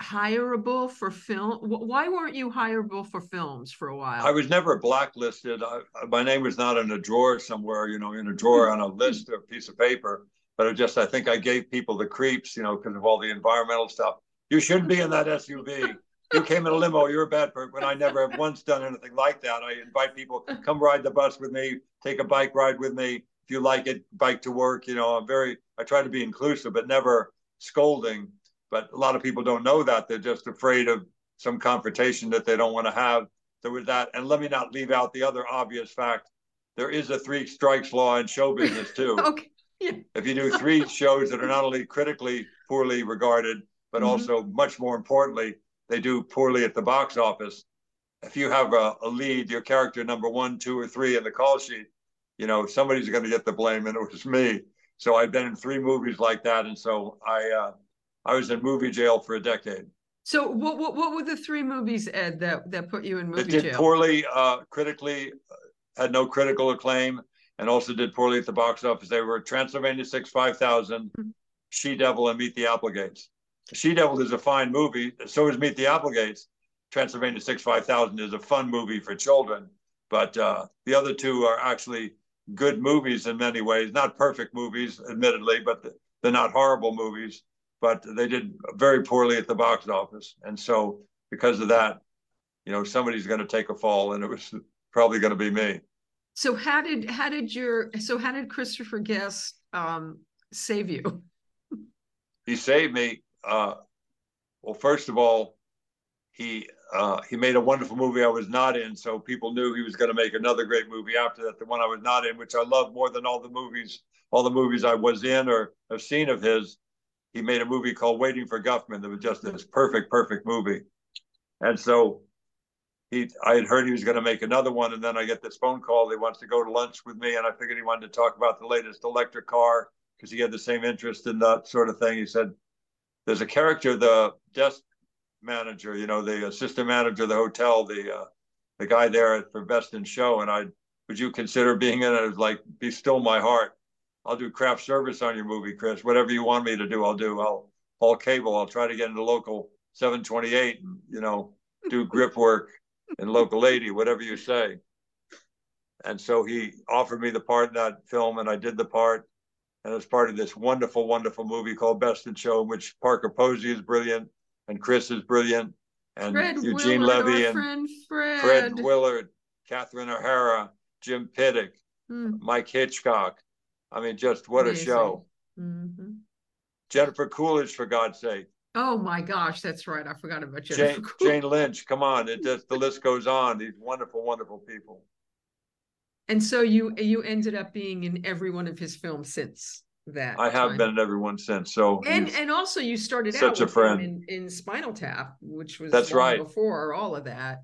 hireable for film? Why weren't you hireable for films for a while? I was never blacklisted. I, my name was not in a drawer somewhere, you know, in a drawer on a list or a piece of paper. But it just, I think I gave people the creeps, you know, because of all the environmental stuff. You shouldn't be in that SUV. You came in a limo. You're a bad person. When I never have once done anything like that, I invite people come ride the bus with me, take a bike ride with me. If you like it, bike to work. You know, I'm very. I try to be inclusive, but never scolding but a lot of people don't know that. They're just afraid of some confrontation that they don't want to have. There was that. And let me not leave out the other obvious fact. There is a three strikes law in show business too. <laughs> okay. Yeah. If you do three shows that are not only critically poorly regarded, but mm-hmm. also much more importantly, they do poorly at the box office. If you have a, a lead, your character number one, two, or three in the call sheet, you know, somebody's going to get the blame, and it was me. So I've been in three movies like that, and so I uh, I was in movie jail for a decade. So what what, what were the three movies, Ed, that that put you in movie it did jail? poorly uh, critically, uh, had no critical acclaim, and also did poorly at the box office. They were Transylvania Six, Five Thousand, mm-hmm. She Devil, and Meet the Applegates. She Devil is a fine movie. So is Meet the Applegates. Transylvania Six Five Thousand is a fun movie for children, but uh, the other two are actually good movies in many ways. Not perfect movies, admittedly, but they're not horrible movies. But they did very poorly at the box office, and so because of that, you know, somebody's going to take a fall, and it was <laughs> probably going to be me. So how did how did your so how did Christopher Guest um, save you? He saved me. Uh, well, first of all, he uh, he made a wonderful movie I was not in, so people knew he was going to make another great movie after that. The one I was not in, which I love more than all the movies, all the movies I was in or have seen of his. He made a movie called Waiting for Guffman that was just this perfect, perfect movie. And so he, I had heard he was going to make another one, and then I get this phone call. He wants to go to lunch with me, and I figured he wanted to talk about the latest electric car because he had the same interest in that sort of thing. He said, "There's a character, the desk manager, you know, the assistant manager of the hotel, the uh, the guy there for Best in Show, and I would you consider being in it? I was like, be still my heart. I'll do craft service on your movie, Chris. Whatever you want me to do, I'll do. I'll haul cable. I'll try to get into local 728 and you know do grip work in local 80, whatever you say. And so he offered me the part in that film, and I did the part. And as part of this wonderful, wonderful movie called Best in Show, in which Parker Posey is brilliant, and Chris is brilliant, and Fred Eugene Willard, Levy and Fred. Fred Willard, Catherine O'Hara, Jim Piddock, Hmm, Mike Hitchcock. I mean, just what Amazing. a show. mhm. Jennifer Coolidge, for God's sake. Oh my gosh, that's right. I forgot about Jane, Jennifer. Coolidge. Jane Lynch, come on. It <laughs> just the list goes on. These wonderful, wonderful people. And so you you ended up being in every one of his films since that. I have time. been in everyone since. So And and also you started out such a with him friend. in, in Spinal Tap, which was That's right. before all of that.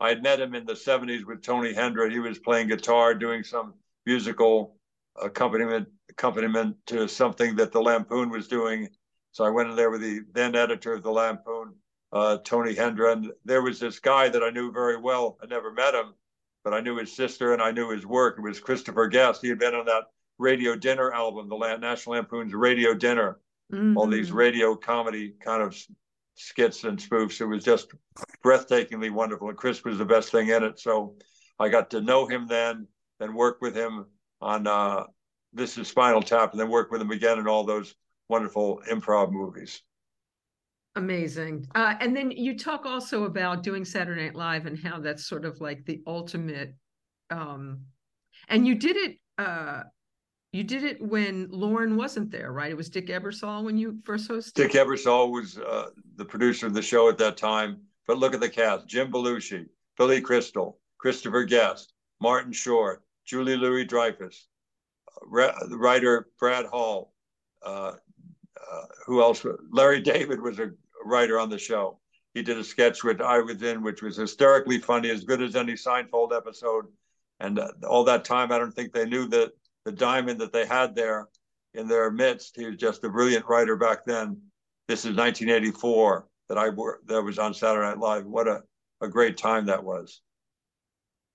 I had met him in the 70s with Tony Hendra. He was playing guitar, doing some musical accompaniment accompaniment to something that the Lampoon was doing. So I went in there with the then editor of the Lampoon, uh, Tony Hendra, and there was this guy that I knew very well. I never met him, but I knew his sister and I knew his work. It was Christopher Guest. He had been on that Radio Dinner album, the National Lampoon's Radio Dinner all these Mhm. radio comedy kind of skits and spoofs. It was just breathtakingly wonderful. And Chris was the best thing in it. So I got to know him then, then work with him on uh, This is Spinal Tap, and then work with him again in all those wonderful improv movies. Amazing. Uh, and then you talk also about doing Saturday Night Live and how that's sort of like the ultimate. Um, and you did it. Uh, you did it when Lorne wasn't there, right? It was Dick Ebersol when you first hosted. Dick Ebersol was uh, the producer of the show at that time. But look at the cast Jim Belushi, Billy Crystal, Christopher Guest, Martin Short, Julia Louis-Dreyfus, uh, writer Brad Hall. Uh, uh, who else? Larry David was a writer on the show. He did a sketch which I was in, which was hysterically funny, as good as any Seinfeld episode. And uh, all that time, I don't think they knew that the diamond that they had there in their midst. He was just a brilliant writer back then. This is 1984 that I wor- that was on Saturday Night Live. What a, a great time that was.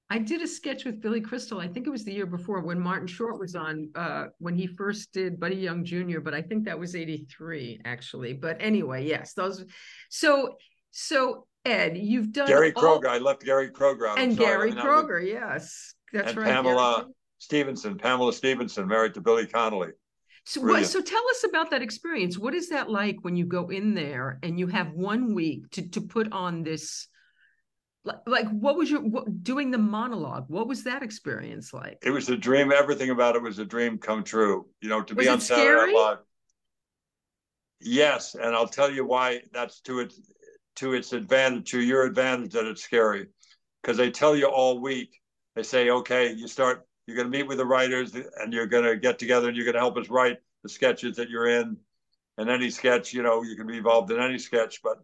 I did a sketch with Billy Crystal. I think it was the year before when Martin Short was on, uh, when he first did Buddy Young Jr., but I think that was 83 actually. But anyway, yes, those. So, so Ed, you've done Gary all- Kroeger. I left Gary Kroeger out. And sorry. Gary mean, I was- Kroeger, yes, that's and right. Gary Pamela Kroeger. Stephenson, Pamela Stephenson, married to Billy Connolly. So, what, so tell us about that experience. What is that like when you go in there and you have one week to to put on this? Like, what was your what, doing the monologue? What was that experience like? It was a dream. Everything about it was a dream come true. You know, to Was be on Saturday Night scary? Live. Yes, and I'll tell you why. That's to its to its advantage, to your advantage that it's scary, because they tell you all week. They say, okay, you start. You're going to meet with the writers, and you're going to get together, and you're going to help us write the sketches that you're in. And any sketch, you know, you can be involved in any sketch, but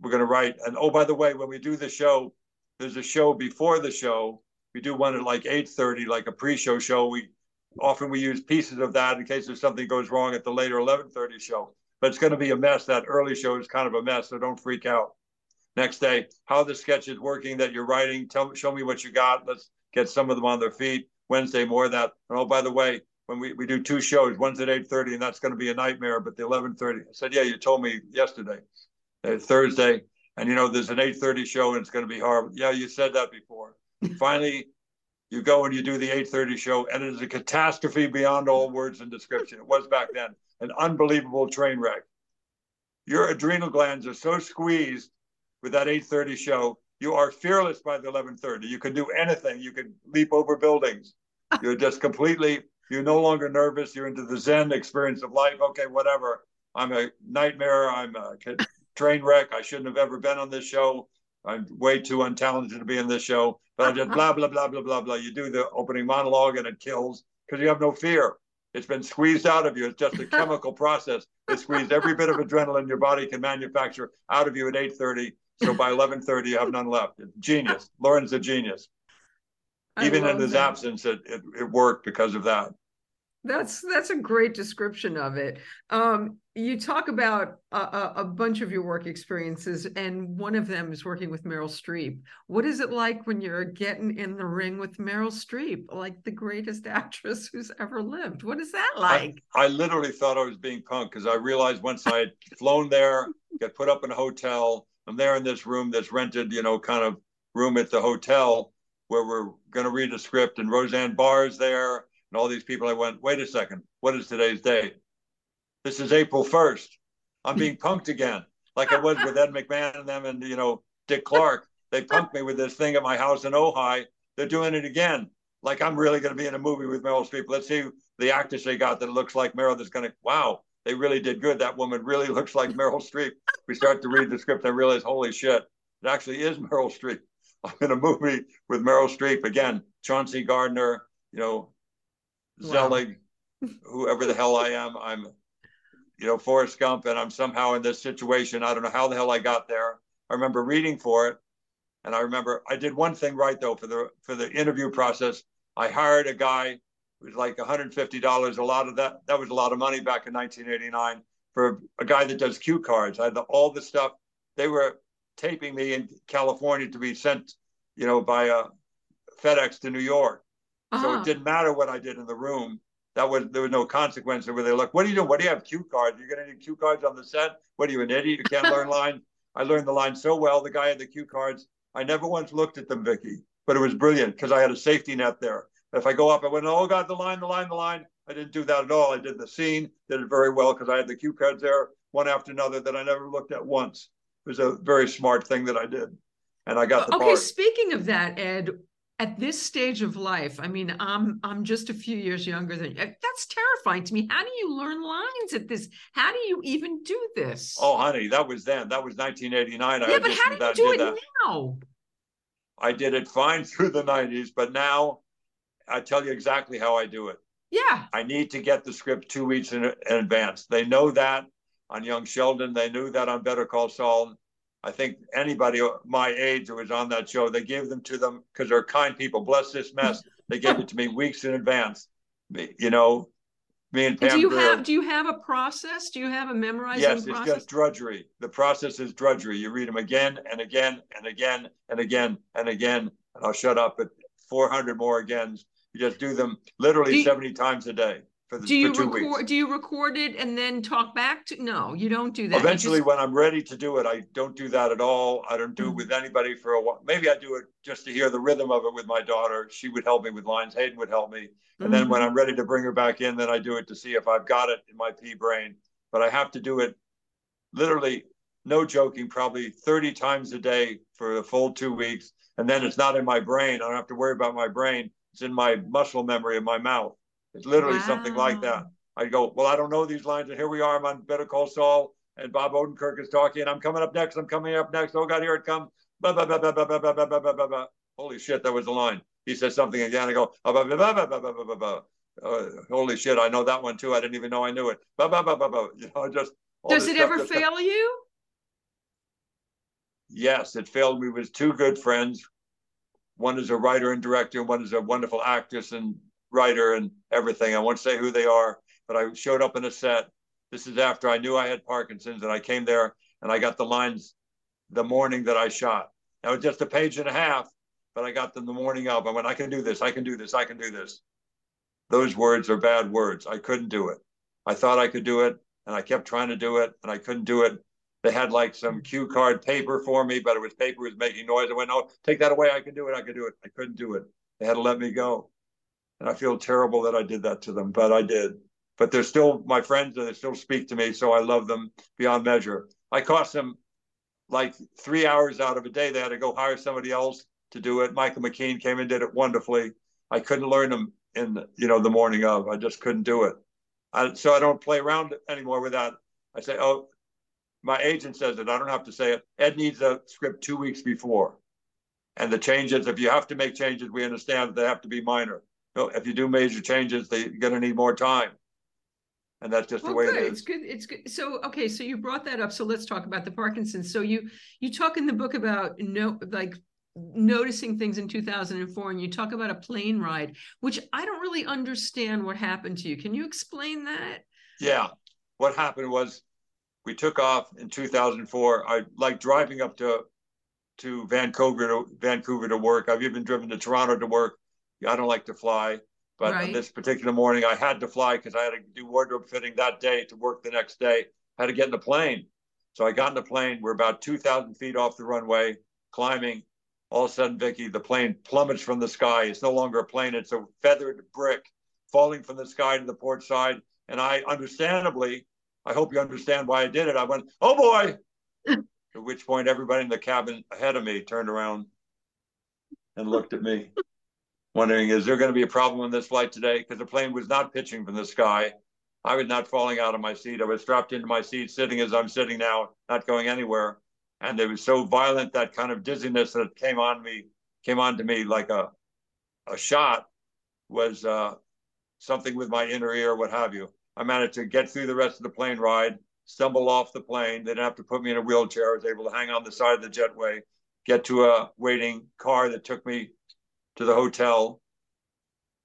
we're going to write. And oh, by the way, when we do the show, there's a show before the show. We do one at like 8:30, like a pre-show show. We often we use pieces of that in case if something goes wrong at the later 11:30 show. But it's going to be a mess. That early show is kind of a mess, so don't freak out. Next day, how the sketch is working that you're writing. Tell show me what you got. Let's get some of them on their feet. Wednesday, more of that. And oh, by the way, when we, we do two shows, one's at 8:30, and that's going to be a nightmare. But the 11:30, I said, yeah, you told me yesterday. Uh, Thursday, And you know, there's an 8:30 show and it's going to be horrible. Yeah, you said that before. <laughs> Finally, you go and you do the 8:30 show, and it is a catastrophe beyond all words and description. It was back then an unbelievable train wreck. Your adrenal glands are so squeezed with that 8:30 show. You are fearless by the 11:30. You can do anything. You can leap over buildings. <laughs> You're just completely. You're no longer nervous. You're into the Zen experience of life. Okay, whatever. I'm a nightmare. I'm a <laughs> train wreck. I shouldn't have ever been on this show. I'm way too untalented to be in this show. But I just blah blah blah blah blah blah. You do the opening monologue and it kills because you have no fear. It's been squeezed out of you. It's just a <laughs> chemical process. It squeezed every bit of adrenaline your body can manufacture out of you at 8:30. So by 11:30, you have none left. Genius. Lorne's a genius. Even in his that. absence, it, it, it worked because of that. That's that's a great description of it. Um, you talk about a, a, bunch of your work experiences, and one of them is working with Meryl Streep. What is it like when you're getting in the ring with Meryl Streep, like the greatest <laughs> actress who's ever lived? What is that like? I, I literally thought I was being punked because I realized once I had flown there, get put up in a hotel, I'm there in this room that's rented, you know, kind of room at the hotel where we're going to read a script, and Roseanne Barr's there and all these people. I went, wait a second, what is today's date? This is April 1st. I'm being <laughs> punked again, like I was with Ed McMahon and them and, you know, Dick Clark. They punked me with this thing at my house in Ojai. They're doing it again. Like I'm really going to be in a movie with Meryl Streep. Let's see the actress they got that looks like Meryl that's going to, wow, they really did good. That woman really <laughs> looks like Meryl Streep. We start to read the script and realize, holy shit, it actually is <laughs> Meryl Streep. I'm in a movie with Meryl Streep again, Chauncey Gardiner, you know, Zelig, wow. whoever the hell I am. I'm, you know, Forrest Gump, and I'm somehow in this situation. I don't know how the hell I got there. I remember reading for it, and I remember I did one thing right though for the for the interview process. I hired a guy who was like $150. A lot of that that was a lot of money back in 1989 for a guy that does cue cards. I had the, all the stuff. They were taping me in California to be sent, you know, by a FedEx to New York. Uh-huh. So it uh-huh. didn't matter what I did in the room. That was there was no consequence where they look, what are you doing? What do you have cue cards? You're gonna need cue cards on the set? What are you an idiot? You can't learn <laughs> lines. I learned the line so well. The guy had the cue cards. I never once looked at them, Vicki, but it was brilliant because I had a safety net there. If I go up, I went, oh God, the line, the line, the line. I didn't do that at all. I did the scene, did it very well because I had the cue cards there one after another that I never looked at once. It was a very smart thing that I did. And I got the Okay, part. speaking of that, Ed, at this stage of life i mean i'm i'm just a few years younger than you. That's terrifying to me. How do you learn lines at this? How do you even do this? Oh honey that was then. That was 1989 yeah I but how do you do it that. now? I did it fine <laughs> through the 90s but now i tell you exactly how i do it. Yeah. I need to get the script two weeks in, in advance. They know that on young sheldon. They knew that on better call saul I think anybody my age who was on that show, they gave them to them because they're kind people. Bless this mess. They gave it to me weeks in advance. You know, me and Pam. Do you Grier, have Do you have a process? Do you have a memorizing yes, process? it's just drudgery. The process is drudgery. You read them again and again and again and again and again. And I'll shut up at 400 more agains. You just do them literally you, 70 times a day for the do you record weeks. do you record it and then talk back to no you don't do that. Eventually just... when i'm ready to do it i don't do that at all. I don't do mm-hmm. it with anybody for a while maybe i do it just to hear the rhythm of it with my daughter. She would help me with lines. Hayden would help me. And mm-hmm. then when mm-hmm. i'm ready to bring her back in then i do it to see if i've got it in my pea brain. But i have to do it literally no joking probably 30 times a day for a full two weeks. And then it's not in my brain. I don't have to worry about my brain. It's in my muscle memory of my mouth it's literally wow. something like that I go, well, I don't know these lines, and here we are. I'm on Better Call Saul, and Bob Odenkirk is talking, and I'm coming up next. I'm coming up next. Oh God, here it comes. Holy shit, that was the line. He says something again. I go. Uh, holy shit, I know that one too. I didn't even know I knew it. Bah, bah, bah, bah. You know, just. Does it ever fail you? Yes, it failed me with two good friends. One is a writer and director, one is a wonderful actress and writer and everything. I won't say who they are but I showed up in a set. This is after I knew I had Parkinson's, and I came there and I got the lines the morning that I shot. Now was just a page and a half, but I got them the morning of. I went, I can do this, I can do this, I can do this. Those words are bad words. I couldn't do it. I thought I could do it, and I kept trying to do it, and I couldn't do it. They had like some cue card paper for me, but it was paper was making noise. I went, "Oh, take that away. I can do it. I can do it." I couldn't do it. They had to let me go, and I feel terrible that I did that to them, but I did. But they're still my friends, and they still speak to me, so I love them beyond measure. I cost them like three hours out of a day. They had to go hire somebody else to do it. Michael McKean came and did it wonderfully. I couldn't learn them in you know the morning of. I just couldn't do it. I, so I don't play around anymore with that. I say, oh, my agent says it. I don't have to say it. Ed needs a script two weeks before. And the changes, if you have to make changes, we understand they have to be minor. So if you do major changes, they, you're going to need more time. And that's just well, the way good. it is. It's good. It's good. So okay, so you brought that up. So let's talk about the Parkinson's. So you you talk in the book about no like noticing things in 2004 and you talk about a plane ride which i don't really understand what happened to you can you explain that yeah what happened was we took off in 2004. I like driving up to to Vancouver to Vancouver to work. I've even driven to Toronto to work. I don't like to fly, but right. this particular morning I had to fly because I had to do wardrobe fitting that day to work the next day. I had to get in the plane, so I got in the plane. We're about 2,000 feet off the runway, climbing. All of a sudden, Vicki, the plane plummets from the sky. It's no longer a plane; it's a feathered brick falling from the sky to the port side. And I, understandably, I hope you understand why I did it. I went, oh boy. <laughs> At which point, everybody in the cabin ahead of me turned around and looked at me, wondering, is there going to be a problem on this flight today? Because the plane was not pitching from the sky. I was not falling out of my seat. I was strapped into my seat, sitting as I'm sitting now, not going anywhere. And it was so violent that kind of dizziness that came on me, came on to me like a, a shot, was uh, something with my inner ear, what have you. I managed to get through the rest of the plane ride, stumble off the plane. They didn't have to put me in a wheelchair. I was able to hang on the side of the jetway, get to a waiting car that took me to the hotel,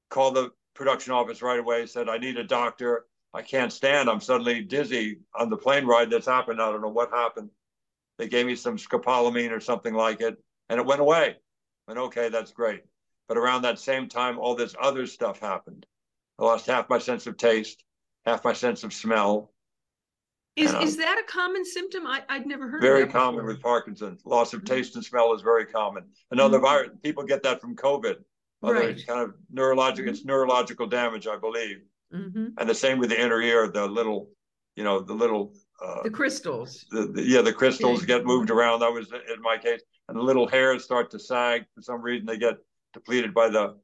called the production office right away, said, I need a doctor. I can't stand. I'm suddenly dizzy on the plane ride that's happened. I don't know what happened. They gave me some scopolamine or something like it, and it went away. And okay, that's great. But around that same time, all this other stuff happened. I lost half my sense of taste half my sense of smell. Is and, is that a common symptom? I, I'd never heard of very common with Parkinson's. Loss of mm-hmm. taste and smell is very common. Another mm-hmm. virus, people get that from COVID. Other right. kind of neurological, mm-hmm. it's neurological damage, I believe. Mm-hmm. And the same with the inner ear, the little, you know, the little uh, the crystals. The, the, yeah, the crystals get moved around. That was in my case, and the little hairs start to sag for some reason. They get depleted by the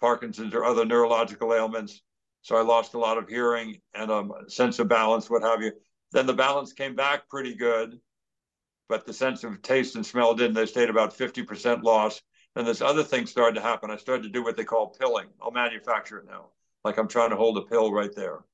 Parkinson's or other neurological ailments. So I lost a lot of hearing and a sense of balance, what have you. Then the balance came back pretty good, but the sense of taste and smell didn't. They stayed about 50% loss. Then this other thing started to happen. I started to do what they call pilling. I'll manufacture it now. Like I'm trying to hold a pill right there.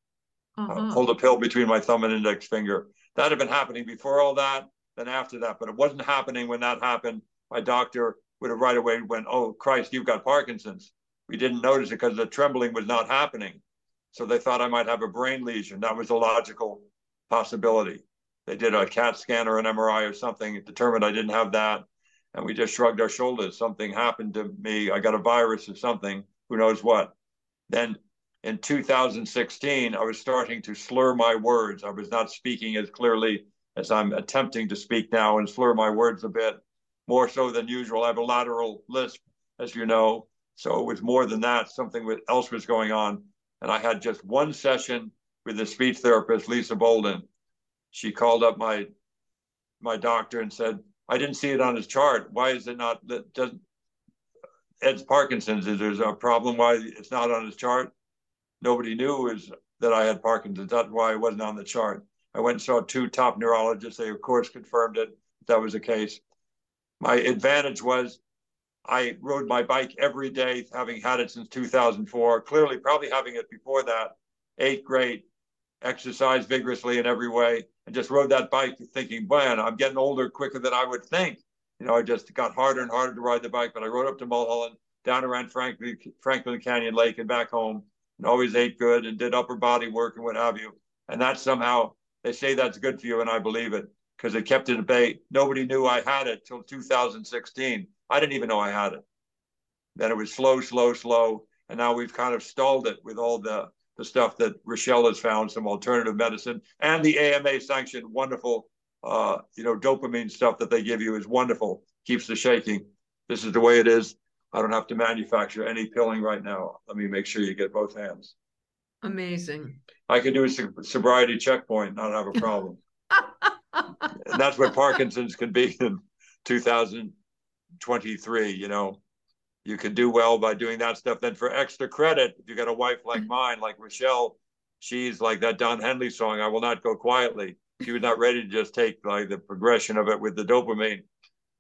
Uh-huh. Uh, hold a pill between my thumb and index finger. That had been happening before all that, then after that, but it wasn't happening when that happened. My doctor would have right away went, "Oh Christ, you've got Parkinson's." We didn't notice it because the trembling was not happening. So they thought I might have a brain lesion. That was a logical possibility. They did a CAT scan or an MRI or something, determined I didn't have that. And we just shrugged our shoulders. Something happened to me. I got a virus or something, who knows what. Then in 2016, I was starting to slur my words. I was not speaking as clearly as I'm attempting to speak now and slur my words a bit more so than usual. I have a lateral lisp, as you know. So it was more than that. Something else was going on and I had just one session with the speech therapist, Lisa Bolden. She called up my my doctor and said, I didn't see it on his chart. Why is it not that doesn't Ed's Parkinson's? Is there a problem why it's not on his chart? Nobody knew is that I had Parkinson's. That's why it wasn't on the chart. I went and saw two top neurologists. They of course confirmed it. That was the case. My advantage was I rode my bike every day, having had it since 2004. Clearly, probably having it before that. Ate great, exercised vigorously in every way, and just rode that bike thinking, man, I'm getting older quicker than I would think. You know, I just got harder and harder to ride the bike. But I rode up to Mulholland, down around Franklin, Franklin Canyon Lake, and back home, and always ate good and did upper body work and what have you. And that somehow they say that's good for you, and I believe it because it kept it at bay. Nobody knew I had it till 2016 I didn't even know I had it. Then it was slow, slow, slow. And now we've kind of stalled it with all the, the stuff that Rochelle has found, some alternative medicine, and the AMA sanctioned wonderful uh, you know, dopamine stuff that they give you is wonderful. Keeps the shaking. This is the way it is. I don't have to manufacture any pilling right now. Let me make sure you get both hands. Amazing. I can do a sobriety checkpoint, not have a problem. <laughs> and that's what Parkinson's can be in 2023. You know, you can do well by doing that stuff. Then for extra credit, if you got a wife like mm-hmm. mine, like Rochelle, she's like that Don Henley song, I Will Not Go Quietly. She was not ready to just take like the progression of it with the dopamine.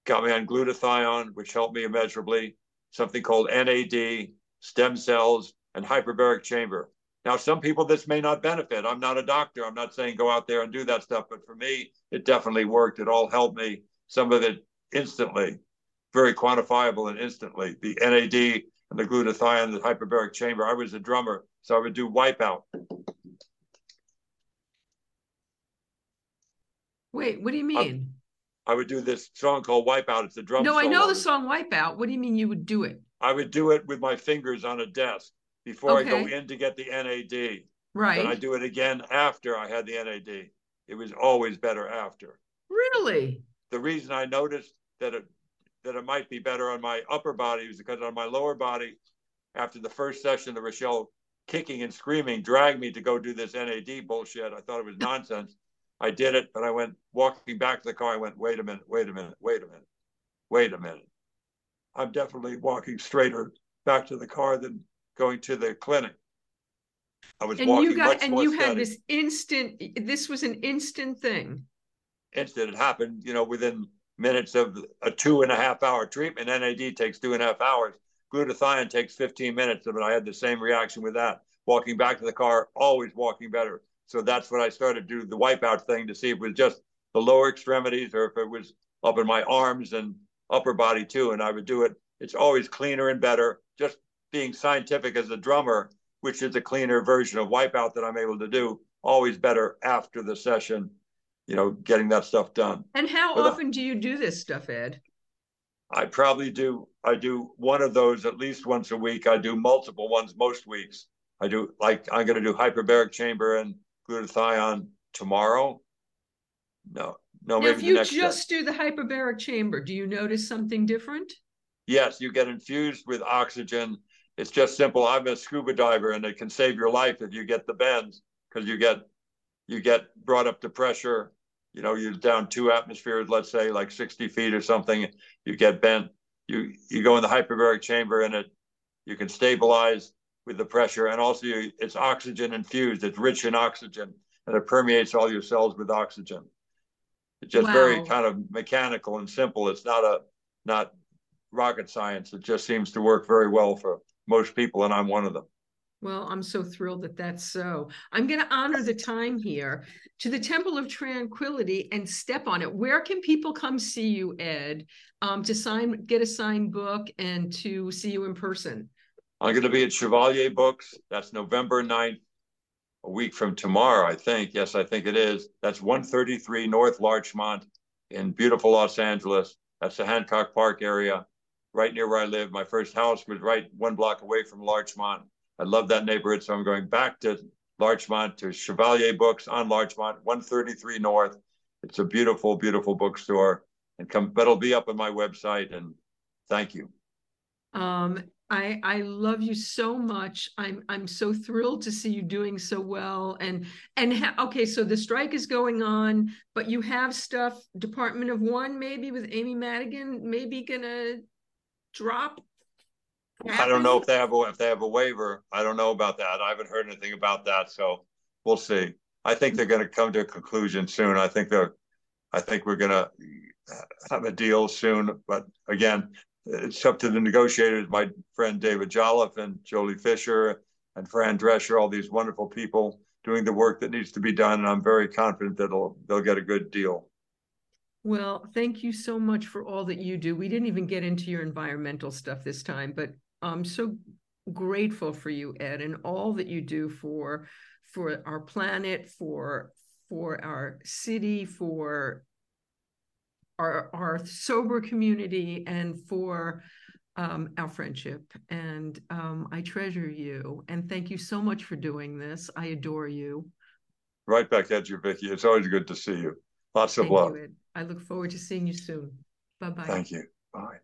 Got me on glutathione, which helped me immeasurably, something called NAD, stem cells, and hyperbaric chamber. Now, some people this may not benefit. I'm not a doctor. I'm not saying go out there and do that stuff, but for me, it definitely worked. It all helped me. Some of it instantly, very quantifiable and instantly. The NAD and the glutathione, the hyperbaric chamber. I was a drummer, so I would do wipeout. Wait, what do you um, mean? I, I would do this song called Wipeout. It's a drum. No. I know the song Wipeout. What do you mean you would do it? I would do it with my fingers on a desk before okay. I go in to get the NAD. Right. And I do it again after I had the NAD. It was always better after. Really? The reason I noticed that it that it might be better on my upper body was because on my lower body, after the first session, the Rochelle kicking and screaming dragged me to go do this NAD bullshit. I thought it was nonsense. I did it, but I went walking back to the car. I went, wait a minute, wait a minute, wait a minute, wait a minute. I'm definitely walking straighter back to the car than going to the clinic. I was and walking you got, and you steady. had this instant. This was an instant thing. Instant. It happened. You know, within minutes of a two and a half hour treatment. NAD takes two and a half hours. Glutathione takes 15 minutes it. I had the same reaction with that. Walking back to the car, always walking better. So that's what I started to do the wipeout thing to see if it was just the lower extremities or if it was up in my arms and upper body too. And I would do it. It's always cleaner and better. Just being scientific as a drummer, which is a cleaner version of wipeout that I'm able to do, always better after the session, you know, getting that stuff done. And how but uh, often I, do you do this stuff, Ed? I probably do. I do one of those at least once a week. I do multiple ones most weeks. I do like I'm going to do hyperbaric chamber and glutathione tomorrow. No, no. Now, if you just day. do the hyperbaric chamber, do you notice something different? Yes, you get infused with oxygen it's just simple. I'm a scuba diver, and it can save your life if you get the bends because you get you get brought up to pressure. You know, you're down two atmospheres, let's say like 60 feet or something. You get bent. You you go in the hyperbaric chamber, and it you can stabilize with the pressure, and also you, it's oxygen infused. It's rich in oxygen, and it permeates all your cells with oxygen. It's just wow. very kind of mechanical and simple. It's not a not rocket science. It just seems to work very well for most people, and I'm one of them. Well, I'm so thrilled that that's so. I'm going to honor the time here to the Temple of Tranquility and step on it. Where can people come see you, Ed, um, to sign, get a signed book, and to see you in person? I'm going to be at Chevalier Books. That's November 9th, a week from tomorrow, I think. Yes, I think it is. That's 133 North Larchmont in beautiful Los Angeles. That's the Hancock Park area right near where I live. My first house was right one block away from Larchmont. I love that neighborhood, so I'm going back to Larchmont to Chevalier Books on Larchmont, 133 North. It's a beautiful, beautiful bookstore, and come, but it'll be up on my website. And thank you. Um, I I love you so much. I'm I'm so thrilled to see you doing so well. And and ha- okay, so the strike is going on, but you have stuff. Department of One maybe with Amy Madigan maybe gonna drop? I don't know if they have a if they have a waiver. I don't know about that. I haven't heard anything about that, so we'll see. I think they're going to come to a conclusion soon. I think they're, I think we're going to have a deal soon. But again, it's up to the negotiators. My friend David Jolliffe and Joely Fisher and Fran Drescher, all these wonderful people doing the work that needs to be done, and I'm very confident that they'll they'll get a good deal. Well, thank you so much for all that you do. We didn't even get into your environmental stuff this time, but I'm so grateful for you, Ed, and all that you do for for our planet, for for our city, for our our sober community, and for um, our friendship. And um, I treasure you. And thank you so much for doing this. I adore you. Right back at you, Vicki. It's always good to see you. Lots of Thank love. You, I look forward to seeing you soon. Bye bye. Thank you. Bye.